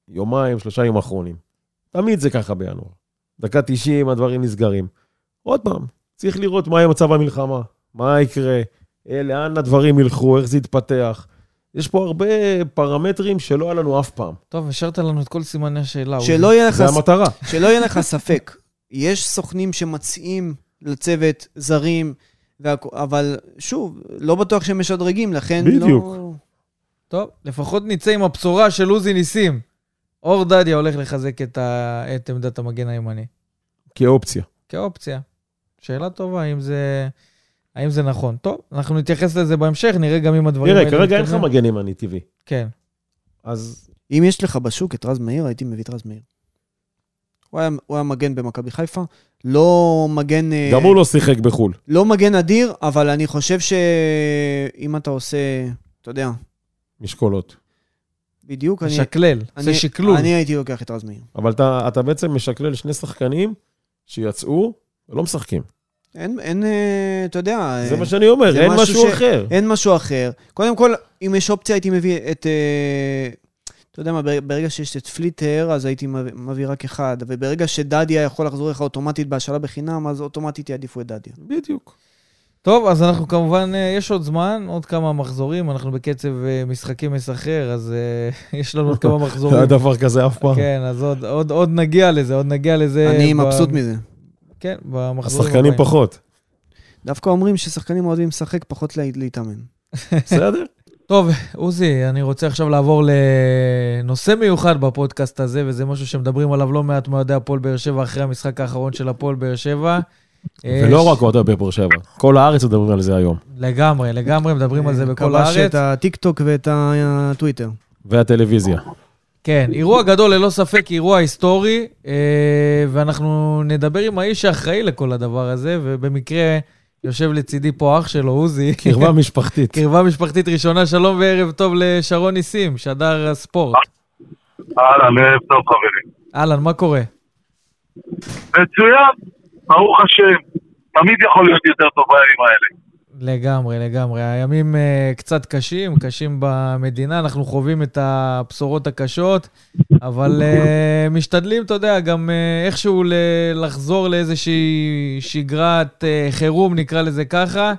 ביומיים, שלושה ימים האחרונים. תמיד זה ככה בינואר. דקה 90 הדברים נסגרים. עוד פעם, צריך לראות מה יהיה מצב המלחמה, מה יקרה, אה, לאן הדברים ילכו, איך זה יתפתח. יש פה הרבה פרמטרים שלא היה לנו אף פעם. טוב, השארת לנו את כל סימני השאלה. שלא יהיה לך זה המטרה. שלא יהיה לך ספק. יש סוכנים שמציעים לצוות זרים, והכ- אבל שוב, לא בטוח שהם משדרגים, לכן בדיוק. לא... טוב, לפחות נצא עם הבשורה של עוזי ניסים. אור דדיה הולך לחזק את, ה... את עמדת המגן הימני. כאופציה. כאופציה. שאלה טובה, האם זה, האם זה נכון. טוב, אנחנו נתייחס לזה בהמשך, נראה גם אם הדברים תראה, כרגע אין לך. מגן ימני טבעי. כן. אז אם יש לך בשוק את רז מאיר, הייתי מביא את רז מאיר. הוא היה, הוא היה מגן במכבי חיפה, לא מגן... אה, גם הוא לא שיחק בחו"ל. לא מגן אדיר, אבל אני חושב שאם אתה עושה, אתה יודע, משקולות. בדיוק, אני... משקלל, זה אני- שקלול. אני הייתי לוקח את רז מאיר. אבל אתה, אתה בעצם משקלל שני שחקנים שיצאו ולא משחקים. אין, אין, אה, אתה יודע... זה אה, מה שאני אומר, אין משהו משהו ש- אחר. אין משהו אחר. קודם כל, אם יש אופציה, הייתי מביא את... אה, אתה יודע מה, בר- ברגע שיש את פליטר, אז הייתי מביא- מביא רק אחד, וברגע שדדיה יכול לחזור לך אוטומטית בהשאלה בחינם, אז אוטומטית יעדיפו את דדיה. בדיוק. טוב, אז אנחנו כמובן, אה, יש עוד זמן, עוד כמה מחזורים, אנחנו בקצב משחקים מסחרר, אז יש לנו עוד כמה לא מחזורים. היה דבר כזה אף פעם. כן, אז עוד, עוד, עוד נגיע לזה, עוד נגיע לזה. אני ב- מבסוט מזה. כן, במחזורים השחקנים. פחות. דווקא אומרים ששחקנים אוהבים לשחק, פחות לה- להתאמן. בסדר? טוב, עוזי, אני רוצה עכשיו לעבור לנושא מיוחד בפודקאסט הזה, וזה משהו שמדברים עליו לא מעט מאוהדי הפועל באר שבע אחרי המשחק האחרון של הפועל באר שבע. אה, ולא רק אוהדי באר שבע. כל הארץ מדברים על זה היום. לגמרי, לגמרי מדברים על זה בכל רחבי הארץ. את הטיק-טוק ואת הטוויטר. והטלוויזיה. כן, אירוע גדול ללא ספק, אירוע היסטורי, אה, ואנחנו נדבר עם האיש האחראי לכל הדבר הזה, ובמקרה יושב לצידי פה אח שלו, עוזי. קרבה משפחתית. קרבה משפחתית ראשונה, שלום וערב טוב לשרון ניסים, שדר הספורט. אהלן, ערב טוב חברים. אהלן, מה קורה? מצוין, ברוך השם. תמיד יכול להיות יותר טוב בימים האלה. לגמרי, לגמרי. הימים uh, קצת קשים, קשים במדינה, אנחנו חווים את הבשורות הקשות, אבל uh, משתדלים, אתה יודע, גם uh, איכשהו ל- לחזור לאיזושהי שגרת uh, חירום, נקרא לזה ככה.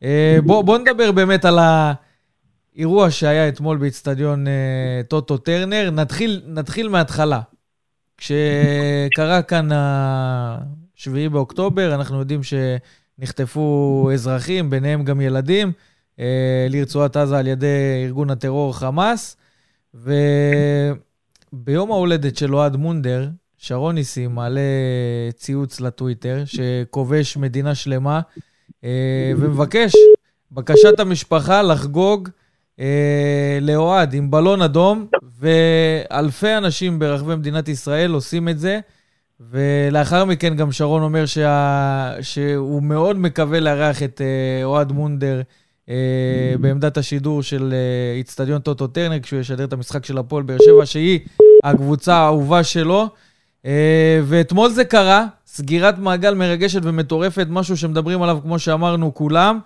Uh, בוא, בוא נדבר באמת על האירוע שהיה אתמול באיצטדיון uh, טוטו טרנר. נתחיל, נתחיל מההתחלה. כשקרה כאן ה-7 באוקטובר, אנחנו יודעים ש... נחטפו אזרחים, ביניהם גם ילדים, אה, לרצועת עזה על ידי ארגון הטרור חמאס. וביום ההולדת של אוהד מונדר, שרון ניסים מעלה ציוץ לטוויטר, שכובש מדינה שלמה, אה, ומבקש, בקשת המשפחה לחגוג אה, לאוהד עם בלון אדום, ואלפי אנשים ברחבי מדינת ישראל עושים את זה. ולאחר מכן גם שרון אומר שה... שהוא מאוד מקווה לארח את אה, אוהד מונדר אה, בעמדת השידור של אה, איצטדיון טוטו טרנר, כשהוא ישדר את המשחק של הפועל באר שבע, שהיא הקבוצה האהובה שלו. אה, ואתמול זה קרה, סגירת מעגל מרגשת ומטורפת, משהו שמדברים עליו, כמו שאמרנו, כולם.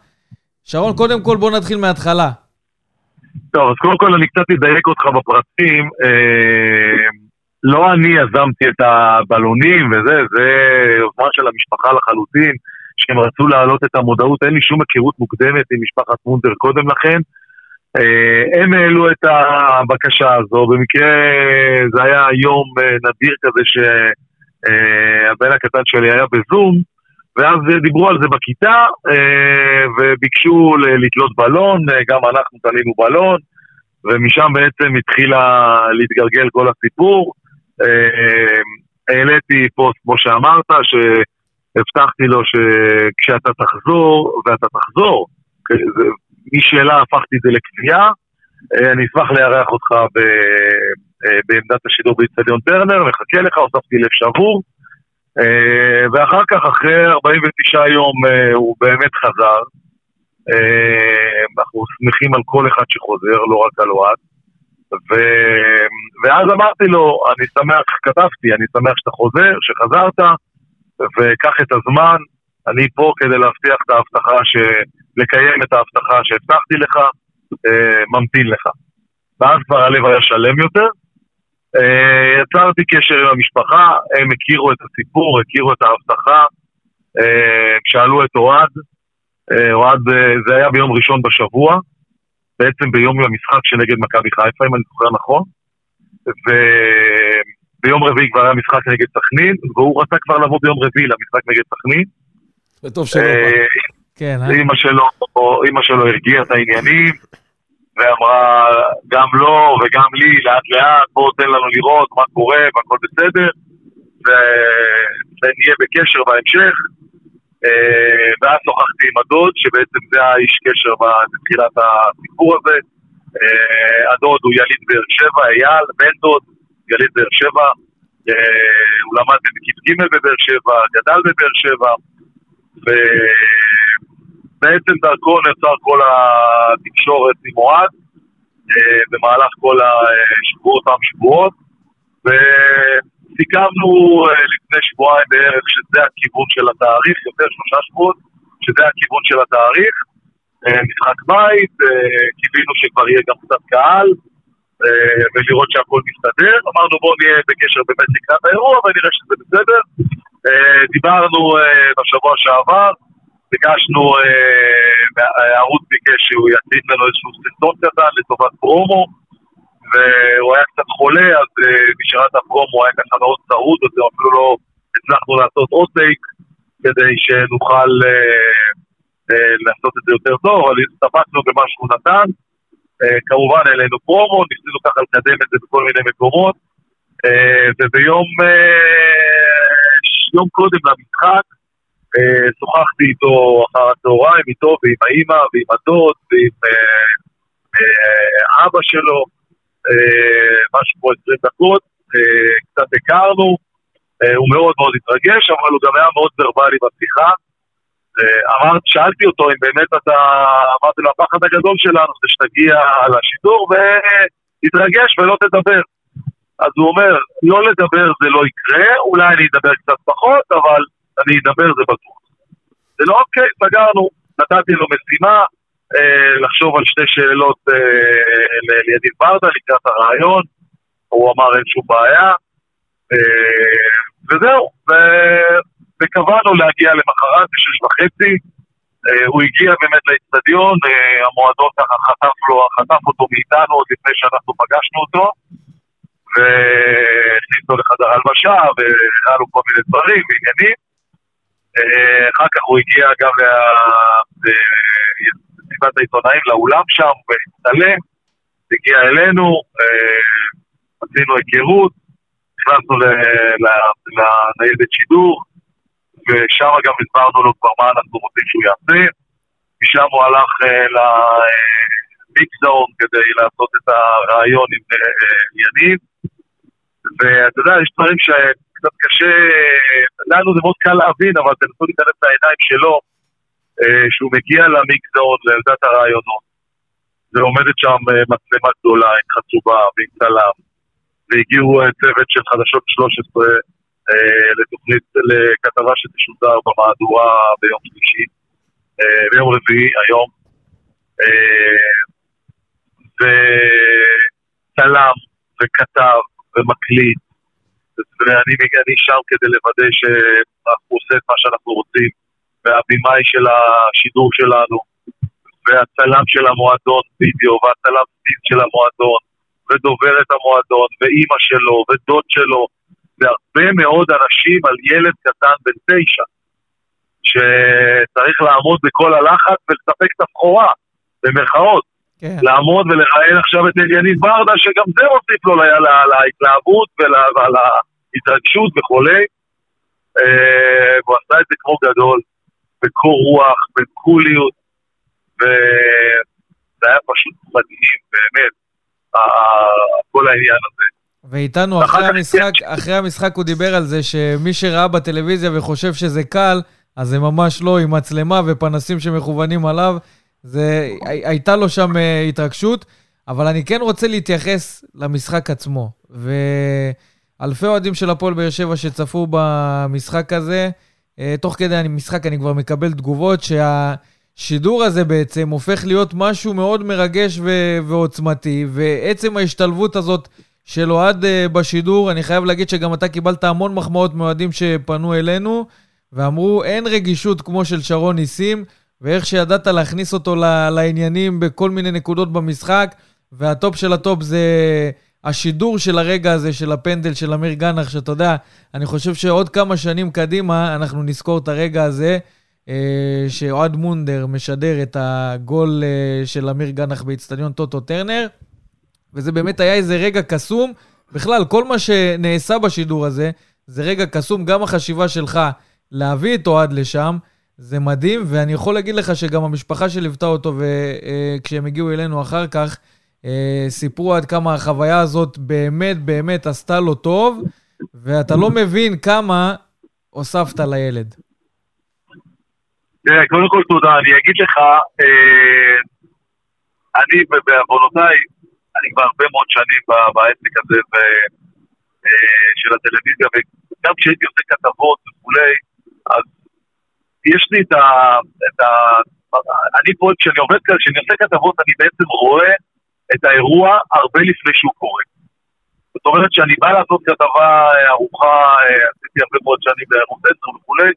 שרון, קודם כל בוא נתחיל מההתחלה. טוב, אז קודם כל אני קצת אדייק אותך בפרטים. אה, לא אני יזמתי את הבלונים וזה, זה יוזמה של המשפחה לחלוטין, שהם רצו להעלות את המודעות, אין לי שום היכרות מוקדמת עם משפחת מונדר קודם לכן. אה, הם העלו את הבקשה הזו, במקרה זה היה יום אה, נדיר כזה שהבן הקטן שלי היה בזום, ואז דיברו על זה בכיתה, וביקשו לתלות בלון, גם אנחנו תלינו בלון, ומשם בעצם התחילה להתגלגל כל הסיפור. העליתי פוסט, כמו שאמרת, שהבטחתי לו שכשאתה תחזור, ואתה תחזור, משאלה הפכתי את זה לקביעה, אני אשמח לארח אותך ב, בעמדת השידור באיצטדיון טרנר, מחכה לך, הוספתי לב שבור, ואחר כך, אחרי 49 יום, הוא באמת חזר. אנחנו שמחים על כל אחד שחוזר, לא רק על אוהד. ו... ואז אמרתי לו, אני שמח, כתבתי, אני שמח שאתה חוזר, שחזרת, וקח את הזמן, אני פה כדי להבטיח את ההבטחה, ש... לקיים את ההבטחה שהבטחתי לך, אה, ממתין לך. ואז כבר הלב היה שלם יותר. אה, יצרתי קשר עם המשפחה, הם הכירו את הסיפור, הכירו את ההבטחה, אה, שאלו את אוהד, אה, אוהד, אה, זה היה ביום ראשון בשבוע, בעצם ביום המשחק שנגד מכבי חיפה, אם אני זוכר נכון, וביום רביעי כבר היה משחק נגד סכנין, והוא רצה כבר לבוא ביום רביעי למשחק נגד סכנין. וטוב שלא אה. כן, אה? אימא שלו, אימא שלו הרגיעה את העניינים, ואמרה גם לו וגם לי, לאט לאט, בואו תן לנו לראות מה קורה והכל בסדר, ונהיה בקשר בהמשך. אה, ואז שוחחתי עם הדוד, שבעצם זה האיש קשר בתחילת הסיפור הזה. אה, הדוד הוא יליד באר שבע, אייל, בן דוד, יליד באר שבע. אה, הוא למד במקיף ג' בבאר שבע, גדל בבאר שבע, ובעצם דרכו נוצר כל התקשורת עם אוהד, במהלך כל השבועות, אותם שבועות, אה, לפני שבועיים בערך שזה הכיוון של התאריך, יותר שלושה שבועות, שזה הכיוון של התאריך. אה, משחק בית, אה, קיווינו שכבר יהיה גם קצת קהל, ולראות שהכל מסתדר. אמרנו בואו נהיה בקשר באמת לקראת האירוע ונראה שזה בסדר. דיברנו בשבוע שעבר, ביקשנו, הערוץ ביקש שהוא יציג לנו איזשהו סרטון קטן לטובת פרומו, והוא היה קצת חולה, אז אה, בשעת הפרומו היה ככה מאוד צרוד, אז אפילו לא הצלחנו לעשות עוד טייק כדי שנוכל אה, אה, לעשות את זה יותר טוב, אבל הסתפקנו במה שהוא נתן. כמובן העלינו פרומו, ניסינו ככה לקדם את זה בכל מיני מקומות, וביום יום קודם למשחק, שוחחתי איתו אחר הצהריים, איתו ועם האימא ועם הדוד ועם אבא שלו, משהו כמו 20 דקות, אה, קצת הכרנו, אה, הוא מאוד מאוד התרגש, אבל הוא גם היה מאוד ורבלי בשיחה. אה, אמרתי, שאלתי אותו אם באמת אתה, אמרתי לו, הפחד הגדול שלנו זה שתגיע לשידור ותתרגש ולא תדבר. אז הוא אומר, לא לדבר זה לא יקרה, אולי אני אדבר קצת פחות, אבל אני אדבר זה בטוח. זה לא אוקיי, סגרנו, נתתי לו משימה, אה, לחשוב על שתי שאלות אה, לידין ברדה לקראת הרעיון, הוא אמר אין שום בעיה, אה, וזהו, וקבענו להגיע למחרת בשש וחצי, אה, הוא הגיע באמת לאצטדיון, אה, המועדון ככה חטף לו, חטף אותו מאיתנו עוד לפני שאנחנו פגשנו אותו, והכניס אותו לחדר הלבשה, והראה לו כל מיני דברים ועניינים. אה, אחר כך הוא הגיע גם למסיבת העיתונאים, לאולם שם, והצטלם, הגיע אלינו, אה, עשינו היכרות, נכנסנו לניידת שידור, ושם גם הסברנו לו כבר מה אנחנו רוצים שהוא יעשה. משם הוא הלך אה, מיקסאון כדי לעשות את הרעיון עם אה, יניב. ואתה יודע, יש דברים שקצת קשה, לנו זה מאוד קל להבין, אבל תנסו להיכנס לעיניים שלו, אה, שהוא מגיע למיקסאון, לעמדת הרעיונות, ועומדת שם אה, מצלמה גדולה עם חצובה ועם צלם, והגיעו אה, צוות של חדשות 13 אה, לתוכנית, לכתבה שתשודר במהדורה ביום שלישי, אה, ביום רביעי, היום. אה, וצלם וכתב ומקליט, ואני אני שם כדי לוודא שאנחנו עושים את מה שאנחנו רוצים, והבימאי של השידור שלנו, והצלם של המועדון וידאו, והצלם סטין של המועדון, ודוברת המועדון, ואימא שלו, ודוד שלו, והרבה מאוד אנשים על ילד קטן בן תשע, שצריך לעמוד בכל הלחץ ולספק את הבכורה, במרכאות. כן. לעמוד ולראיין עכשיו את אליניב ברדה, שגם זה מוסיף לו לה- לה- להתלהבות ול- ולהתרגשות וכולי. אה, והוא עשה את זה כמו גדול, בקור רוח, בקוליות, וזה היה פשוט מדהים, באמת, כל העניין הזה. ואיתנו אחר אחרי המשחק, אחרי המשחק הוא דיבר על זה שמי שראה בטלוויזיה וחושב שזה קל, אז זה ממש לא, עם מצלמה ופנסים שמכוונים עליו. זה, הי- הייתה לו שם אה, התרגשות, אבל אני כן רוצה להתייחס למשחק עצמו. ואלפי אוהדים של הפועל באר שבע שצפו במשחק הזה, תוך כדי המשחק אני כבר מקבל תגובות שהשידור הזה בעצם הופך להיות משהו מאוד מרגש ו- ועוצמתי, ועצם ההשתלבות הזאת של אוהד אה, בשידור, אני חייב להגיד שגם אתה קיבלת המון מחמאות מאוהדים שפנו אלינו, ואמרו, אין רגישות כמו של שרון ניסים, ואיך שידעת להכניס אותו ל- לעניינים בכל מיני נקודות במשחק, והטופ של הטופ זה השידור של הרגע הזה, של הפנדל של אמיר גנח, שאתה יודע, אני חושב שעוד כמה שנים קדימה אנחנו נזכור את הרגע הזה, אה, שאוהד מונדר משדר את הגול אה, של אמיר גנח באיצטדיון טוטו טרנר. וזה באמת היה איזה רגע קסום. בכלל, כל מה שנעשה בשידור הזה, זה רגע קסום. גם החשיבה שלך להביא את אוהד לשם, זה מדהים, ואני יכול להגיד לך שגם המשפחה שליוותה אותו, וכשהם הגיעו אלינו אחר כך, אה, סיפרו עד כמה החוויה הזאת באמת באמת עשתה לו טוב, ואתה לא מבין כמה הוספת לילד. תראה, קודם כל תודה, אני אגיד לך, אה, אני בעוונותיי, אני כבר הרבה מאוד שנים בעסק הזה אה, של הטלוויזיה, וגם כשהייתי עושה כתבות וכולי, אז יש לי. את ה אני פה, כשאני עובד כאן, כשאני עושה כתבות, אני בעצם רואה את האירוע הרבה לפני שהוא קורה. זאת אומרת שאני בא לעשות כתבה אה, ארוכה, אה, עשיתי הרבה מאוד שנים בערוץ 10 וכולי,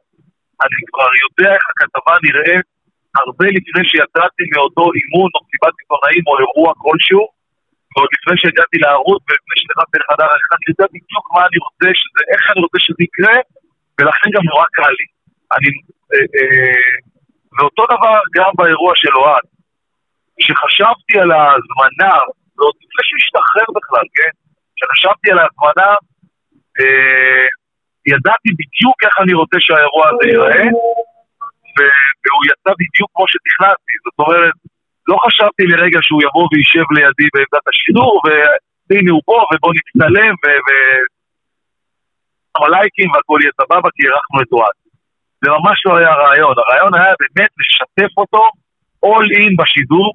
אני כבר יודע איך הכתבה נראית הרבה לפני שיצאתי מאותו אימון או מסיבת עיתונאים או אירוע כלשהו, ועוד לפני שהגעתי לערוץ ולפני שנכנסתי לחדר העריכה, אני יודע בדיוק מה אני רוצה, שזה, איך אני רוצה שזה יקרה, ולכן גם נורא קל לי. אני, אה, אה, ואותו דבר גם באירוע של אוהד. כשחשבתי על ההזמנה, ועוד לפני שהוא השתחרר בכלל, כן? כשחשבתי על ההזמנה, אה, ידעתי בדיוק איך אני רוצה שהאירוע הזה ייראה, והוא יצא בדיוק כמו שתכננתי. זאת אומרת, לא חשבתי לרגע שהוא יבוא וישב לידי בעמדת השידור, והנה הוא פה, ובוא נצטלם, ו... ו- לייקים והכל יהיה סבבה, כי אירחנו את אוהד. זה ממש לא היה הרעיון, הרעיון היה באמת לשתף אותו all in בשידור,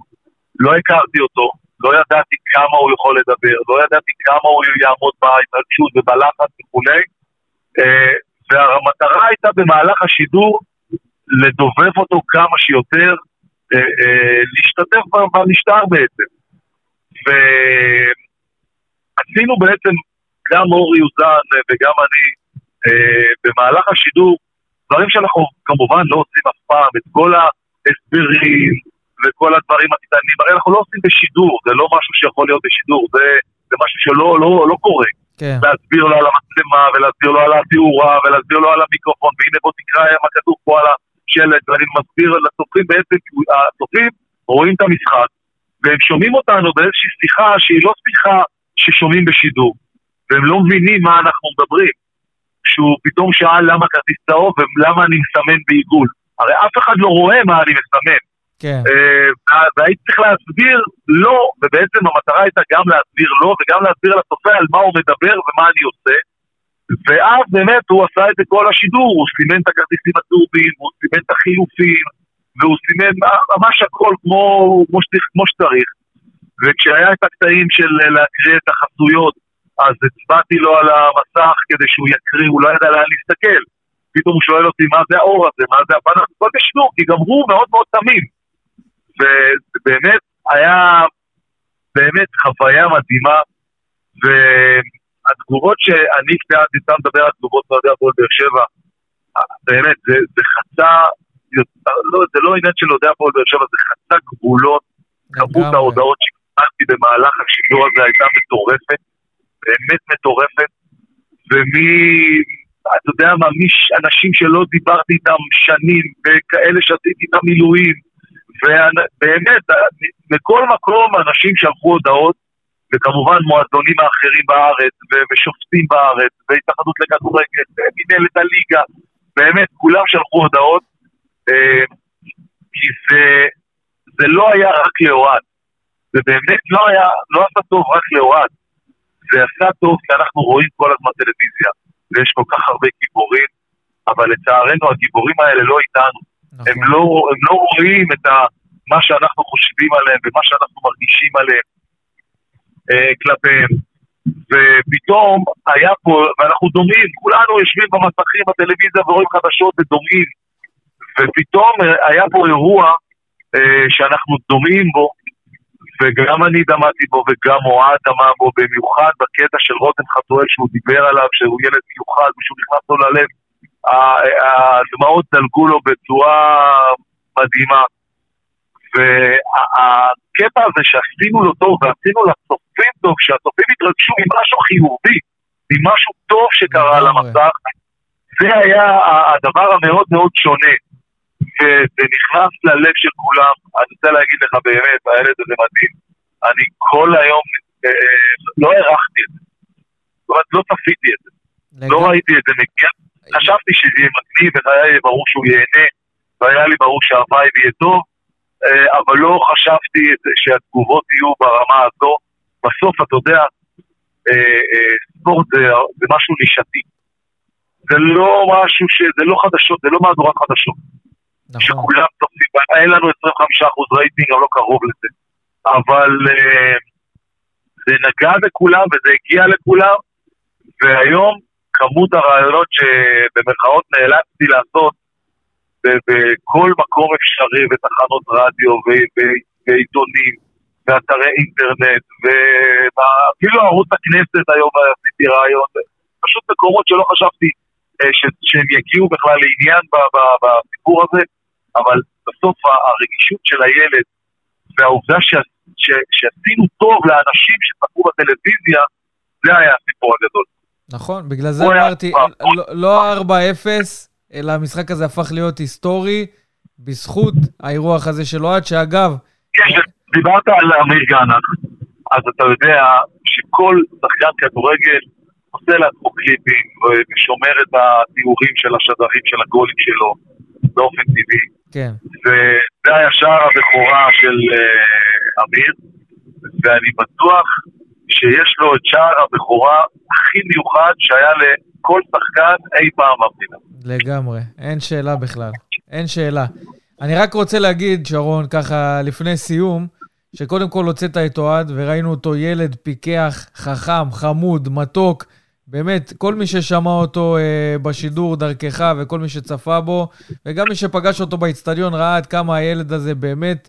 לא הכרתי אותו, לא ידעתי כמה הוא יכול לדבר, לא ידעתי כמה הוא יעמוד בהתרגשות ובלחץ וכולי, אה, והמטרה הייתה במהלך השידור לדובב אותו כמה שיותר, אה, אה, להשתתף במשטר בעצם. ועשינו בעצם, גם אורי אוזן וגם אני, במהלך השידור, דברים שאנחנו כמובן לא עושים אף פעם, את כל ההסברים וכל הדברים הקטנים, הרי אנחנו לא עושים בשידור, זה לא משהו שיכול להיות בשידור, זה, זה משהו שלא לא, לא קורה. כן. להסביר לו על המצלמה, ולהסביר לו על התאורה, ולהסביר לו על המיקרופון, והנה בוא תקרא מה כתוב פה על השלט, ואני מסביר לצופים בעצם, הצופים רואים את המשחק, והם שומעים אותנו באיזושהי שיחה שהיא לא שיחה ששומעים בשידור, והם לא מבינים מה אנחנו מדברים. שהוא פתאום שאל למה כרטיס צהוב ולמה אני מסמן בעיגול. הרי אף אחד לא רואה מה אני מסמן. כן. אה, והייתי צריך להסביר לו, ובעצם המטרה הייתה גם להסביר לו וגם להסביר לצופה על מה הוא מדבר ומה אני עושה. ואז באמת הוא עשה את זה כל השידור, הוא סימן את הכרטיסים הצהובים, הוא סימן את החילופים, והוא סימן ממש הכל כמו, כמו, שצריך, כמו שצריך. וכשהיה את הקטעים של להקריא את החסויות, אז הצבעתי לו על המסך כדי שהוא יקריא, הוא לא ידע לאן להסתכל. פתאום הוא שואל אותי מה זה האור הזה, מה זה הפן, הכל בשידור, כי גם הוא מאוד מאוד תמים. ובאמת היה באמת חוויה מדהימה, והתגובות שאני קטעתי, סתם מדבר על תגובות אוהדי הפועל באר שבע, באמת, זה, זה חצה, לא, זה לא עניין של אוהדי הפועל באר שבע, זה חצה גבולות, כמות ההודעות שקיבלתי במהלך השידור הזה הייתה מטורפת, באמת מטורפת, ומי, אתה יודע מה, מי אנשים שלא דיברתי איתם שנים, וכאלה שעשיתי איתם מילואים, ובאמת, מכל מקום אנשים שלחו הודעות, וכמובן מועדונים האחרים בארץ, ושופטים בארץ, והתאחדות לכדורגל, ומנהלת הליגה, באמת, כולם שלחו הודעות, אה, כי זה, זה לא היה רק לאוהד, זה באמת לא היה, לא עשה טוב רק לאוהד, זה עשה טוב כי אנחנו רואים כל הזמן טלוויזיה, ויש כל כך הרבה גיבורים, אבל לצערנו הגיבורים האלה לא איתנו. נכון. הם, לא, הם לא רואים את ה, מה שאנחנו חושבים עליהם ומה שאנחנו מרגישים עליהם אה, כלפיהם. ופתאום היה פה, ואנחנו דומים, כולנו יושבים במסכים בטלוויזיה ורואים חדשות ודומים, ופתאום היה פה אירוע אה, שאנחנו דומים בו, וגם אני דמעתי בו וגם אוהד דמה בו, במיוחד בקטע של רותם חתואל שהוא דיבר עליו, שהוא ילד מיוחד ושהוא נכנס לו ללב, הדמעות דלגו לו בצורה מדהימה. והקטע הזה שעשינו לו טוב ועשינו לצופים טוב, שהצופים התרגשו ממשהו חיובי, ממשהו טוב שקרה על המסך, זה היה הדבר המאוד מאוד שונה. וזה נכנס ללב של כולם. אני רוצה להגיד לך באמת, הילד הזה מדהים. אני כל היום אה, לא הערכתי את זה. זאת אומרת, לא צפיתי את זה. לא ראיתי את זה מגיע. חשבתי שזה יהיה מגניב, והיה לי ברור שהוא ייהנה, והיה לי ברור שהווייב יהיה טוב, אה, אבל לא חשבתי שהתגובות יהיו ברמה הזו. בסוף, אתה יודע, אה, ספורט זה, זה משהו נישתי. זה לא משהו ש... זה לא חדשות, זה לא מהדורת חדשות. נכון. שכולם צופים, אין לנו 25% רייטינג, גם לא קרוב לזה. אבל זה נגע בכולם וזה הגיע לכולם, והיום כמות הרעיונות שבמרכאות נאלצתי לעשות בכל מקום אפשרי, ותחנות רדיו ועיתונים, ואתרי אינטרנט, ואפילו ערוץ הכנסת היום עשיתי רעיון, פשוט מקומות שלא חשבתי אה, שהם יגיעו בכלל לעניין בסיפור הזה, אבל בסוף הרגישות של הילד והעובדה שעשינו טוב לאנשים שצפו בטלוויזיה, זה היה הסיפור הגדול. נכון, בגלל זה אמרתי, לא, לא 4-0, אלא המשחק הזה הפך להיות היסטורי בזכות האירוח הזה של אוהד, שאגב... כן, דיברת על אמיר גנח, אז אתה יודע שכל שחקן כדורגל עושה לעצמו קליפים ושומר את התיאורים של השדרים של הגולים שלו באופן טבעי. כן. וזה היה שער הבכורה של uh, אמיר, ואני בטוח שיש לו את שער הבכורה הכי מיוחד שהיה לכל שחקן אי פעם במדינה. לגמרי, אין שאלה בכלל. אין שאלה. אני רק רוצה להגיד, שרון, ככה לפני סיום, שקודם כל הוצאת את אוהד וראינו אותו ילד פיקח, חכם, חמוד, מתוק. באמת, כל מי ששמע אותו אה, בשידור דרכך וכל מי שצפה בו, וגם מי שפגש אותו באיצטדיון ראה עד כמה הילד הזה באמת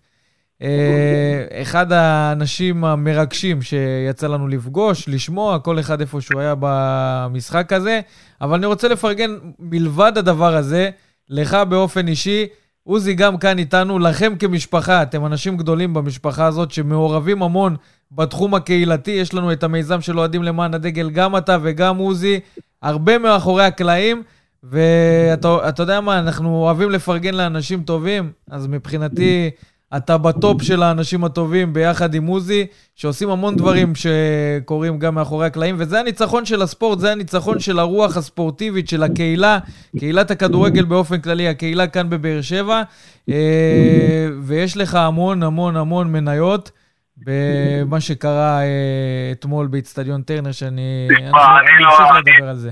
אחד האנשים המרגשים שיצא לנו לפגוש, לשמוע, כל אחד איפה שהוא היה במשחק הזה. אבל אני רוצה לפרגן, מלבד הדבר הזה, לך באופן אישי, עוזי גם כאן איתנו, לכם כמשפחה, אתם אנשים גדולים במשפחה הזאת שמעורבים המון בתחום הקהילתי. יש לנו את המיזם של אוהדים למען הדגל, גם אתה וגם עוזי, הרבה מאחורי הקלעים. ואתה יודע מה, אנחנו אוהבים לפרגן לאנשים טובים, אז מבחינתי, אתה בטופ של האנשים הטובים ביחד עם עוזי, שעושים המון דברים שקורים גם מאחורי הקלעים, וזה הניצחון של הספורט, זה הניצחון של הרוח הספורטיבית, של הקהילה, קהילת הכדורגל באופן כללי, הקהילה כאן בבאר שבע, אה, ויש לך המון המון המון מניות. במה שקרה אה, אתמול באיצטדיון טרנר, שאני אני לא- אמשיך לדבר על זה.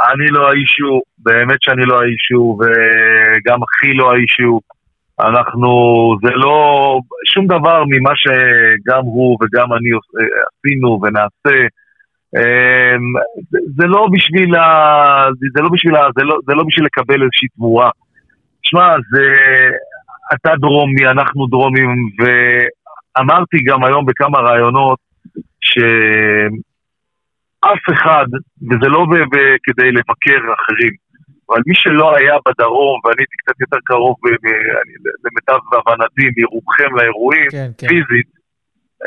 אני לא האישו, באמת שאני לא האישו, וגם אחי לא האישו. אנחנו, זה לא, שום דבר ממה שגם הוא וגם אני אה, עשינו ונעשה, אמ, זה, לא בשביל ה... זה לא בשביל ה... זה לא, זה לא בשביל לקבל איזושהי תמורה. שמע, זה... אתה דרומי, אנחנו דרומים, ואמרתי גם היום בכמה ראיונות, שאף אחד, וזה לא כדי לבקר אחרים, אבל מי שלא היה בדרום, ואני הייתי קצת יותר קרוב, ב- אני- למיטב הבנתי, מירוחם לאירועים, כן, כן. פיזית,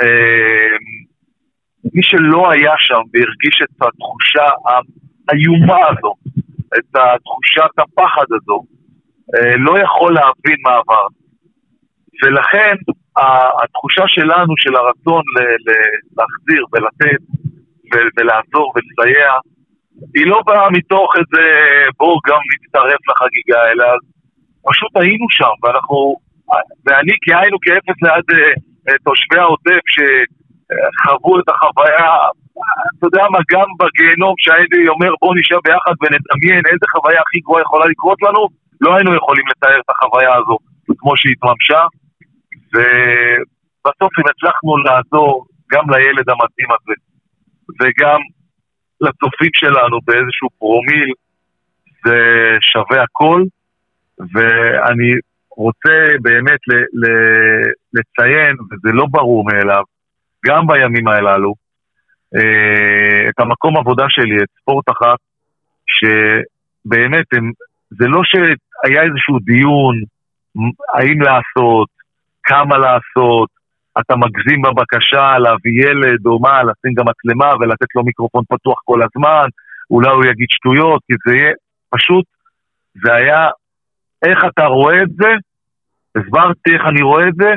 אה, מי שלא היה שם והרגיש את התחושה האיומה הזו, את תחושת הפחד הזו, אה, לא יכול להבין מה עבר. ולכן התחושה שלנו, של הרצון להחזיר ולתת ולעזור ולסייע, היא לא באה מתוך איזה בואו גם נצטרף לחגיגה, אלא פשוט היינו שם, ואנחנו, ואני כאיינו כאפס ליד אה, אה, תושבי העוטף שחוו את החוויה, אתה יודע מה, גם בגיהנום שהייתי אומר בואו נשב ביחד ונדמיין איזה חוויה הכי גרועה יכולה לקרות לנו, לא היינו יכולים לתאר את החוויה הזו כמו שהיא התממשה, ובסוף אם הצלחנו לעזור גם לילד המדהים הזה, וגם לצופים שלנו באיזשהו פרומיל, זה שווה הכל, ואני רוצה באמת ל- ל- לציין, וזה לא ברור מאליו, גם בימים הללו, אה, את המקום עבודה שלי, את ספורט אחת, שבאמת, הם, זה לא שהיה איזשהו דיון האם לעשות, כמה לעשות, אתה מגזים בבקשה להביא ילד או מה, לשים גם מצלמה ולתת לו מיקרופון פתוח כל הזמן, אולי הוא יגיד שטויות, כי זה יהיה פשוט, זה היה, איך אתה רואה את זה, הסברתי איך אני רואה את זה,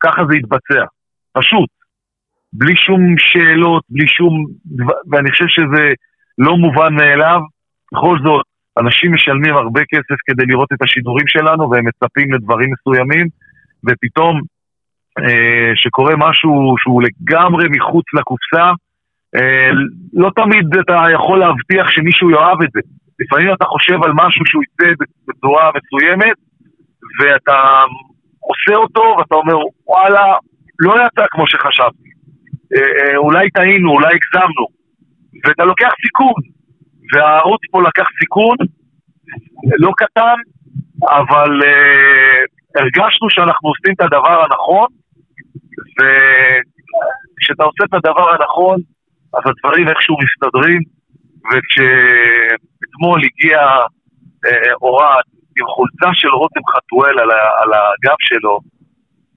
ככה זה יתבצע, פשוט, בלי שום שאלות, בלי שום, ואני חושב שזה לא מובן מאליו, בכל זאת, אנשים משלמים הרבה כסף כדי לראות את השידורים שלנו והם מצפים לדברים מסוימים, ופתאום שקורה משהו שהוא לגמרי מחוץ לקופסה, אה, לא תמיד אתה יכול להבטיח שמישהו יאהב את זה. לפעמים אתה חושב על משהו שהוא יצא בצורה מסוימת, ואתה עושה אותו, ואתה אומר, וואלה, לא יצא כמו שחשבתי. אה, אה, אולי טעינו, אולי הגזמנו. ואתה לוקח סיכון, והערוץ פה לקח סיכון, לא קטן, אבל אה, הרגשנו שאנחנו עושים את הדבר הנכון, וכשאתה עושה את הדבר הנכון, אז הדברים איכשהו מסתדרים, וכשאתמול הגיע אה, אוהד עם חולצה של רותם חתואל על, ה- על הגב שלו,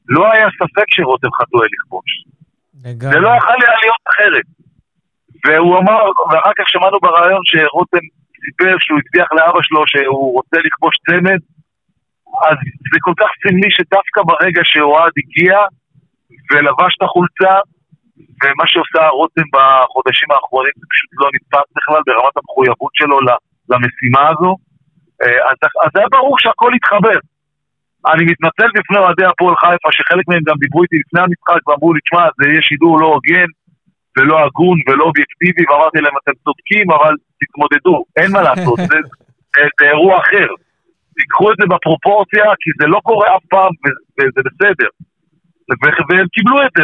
לא היה ספק שרותם חתואל יכבוש. לגמרי. זה לא יכול היה להיות אחרת. והוא אמר, ואחר כך שמענו בריאיון שרותם סיפר שהוא הבטיח לאבא שלו שהוא רוצה לכבוש צמד, אז זה כל כך סמלי שדווקא ברגע שאוהד הגיע ולבש את החולצה, ומה שעושה רותם בחודשים האחרונים זה פשוט לא נתפס בכלל ברמת המחויבות שלו למשימה הזו, אה, אז, אז היה ברור שהכל התחבר. אני מתנצל בפני אוהדי הפועל חיפה, שחלק מהם גם דיברו איתי לפני המשחק ואמרו לי, תשמע, זה יהיה שידור לא הוגן ולא הגון ולא אובייקטיבי, ואמרתי להם, אתם צודקים, אבל תתמודדו, אין מה לעשות, זה, זה, זה אירוע אחר. תיקחו את זה בפרופורציה, כי זה לא קורה אף פעם, וזה בסדר. והם קיבלו את זה,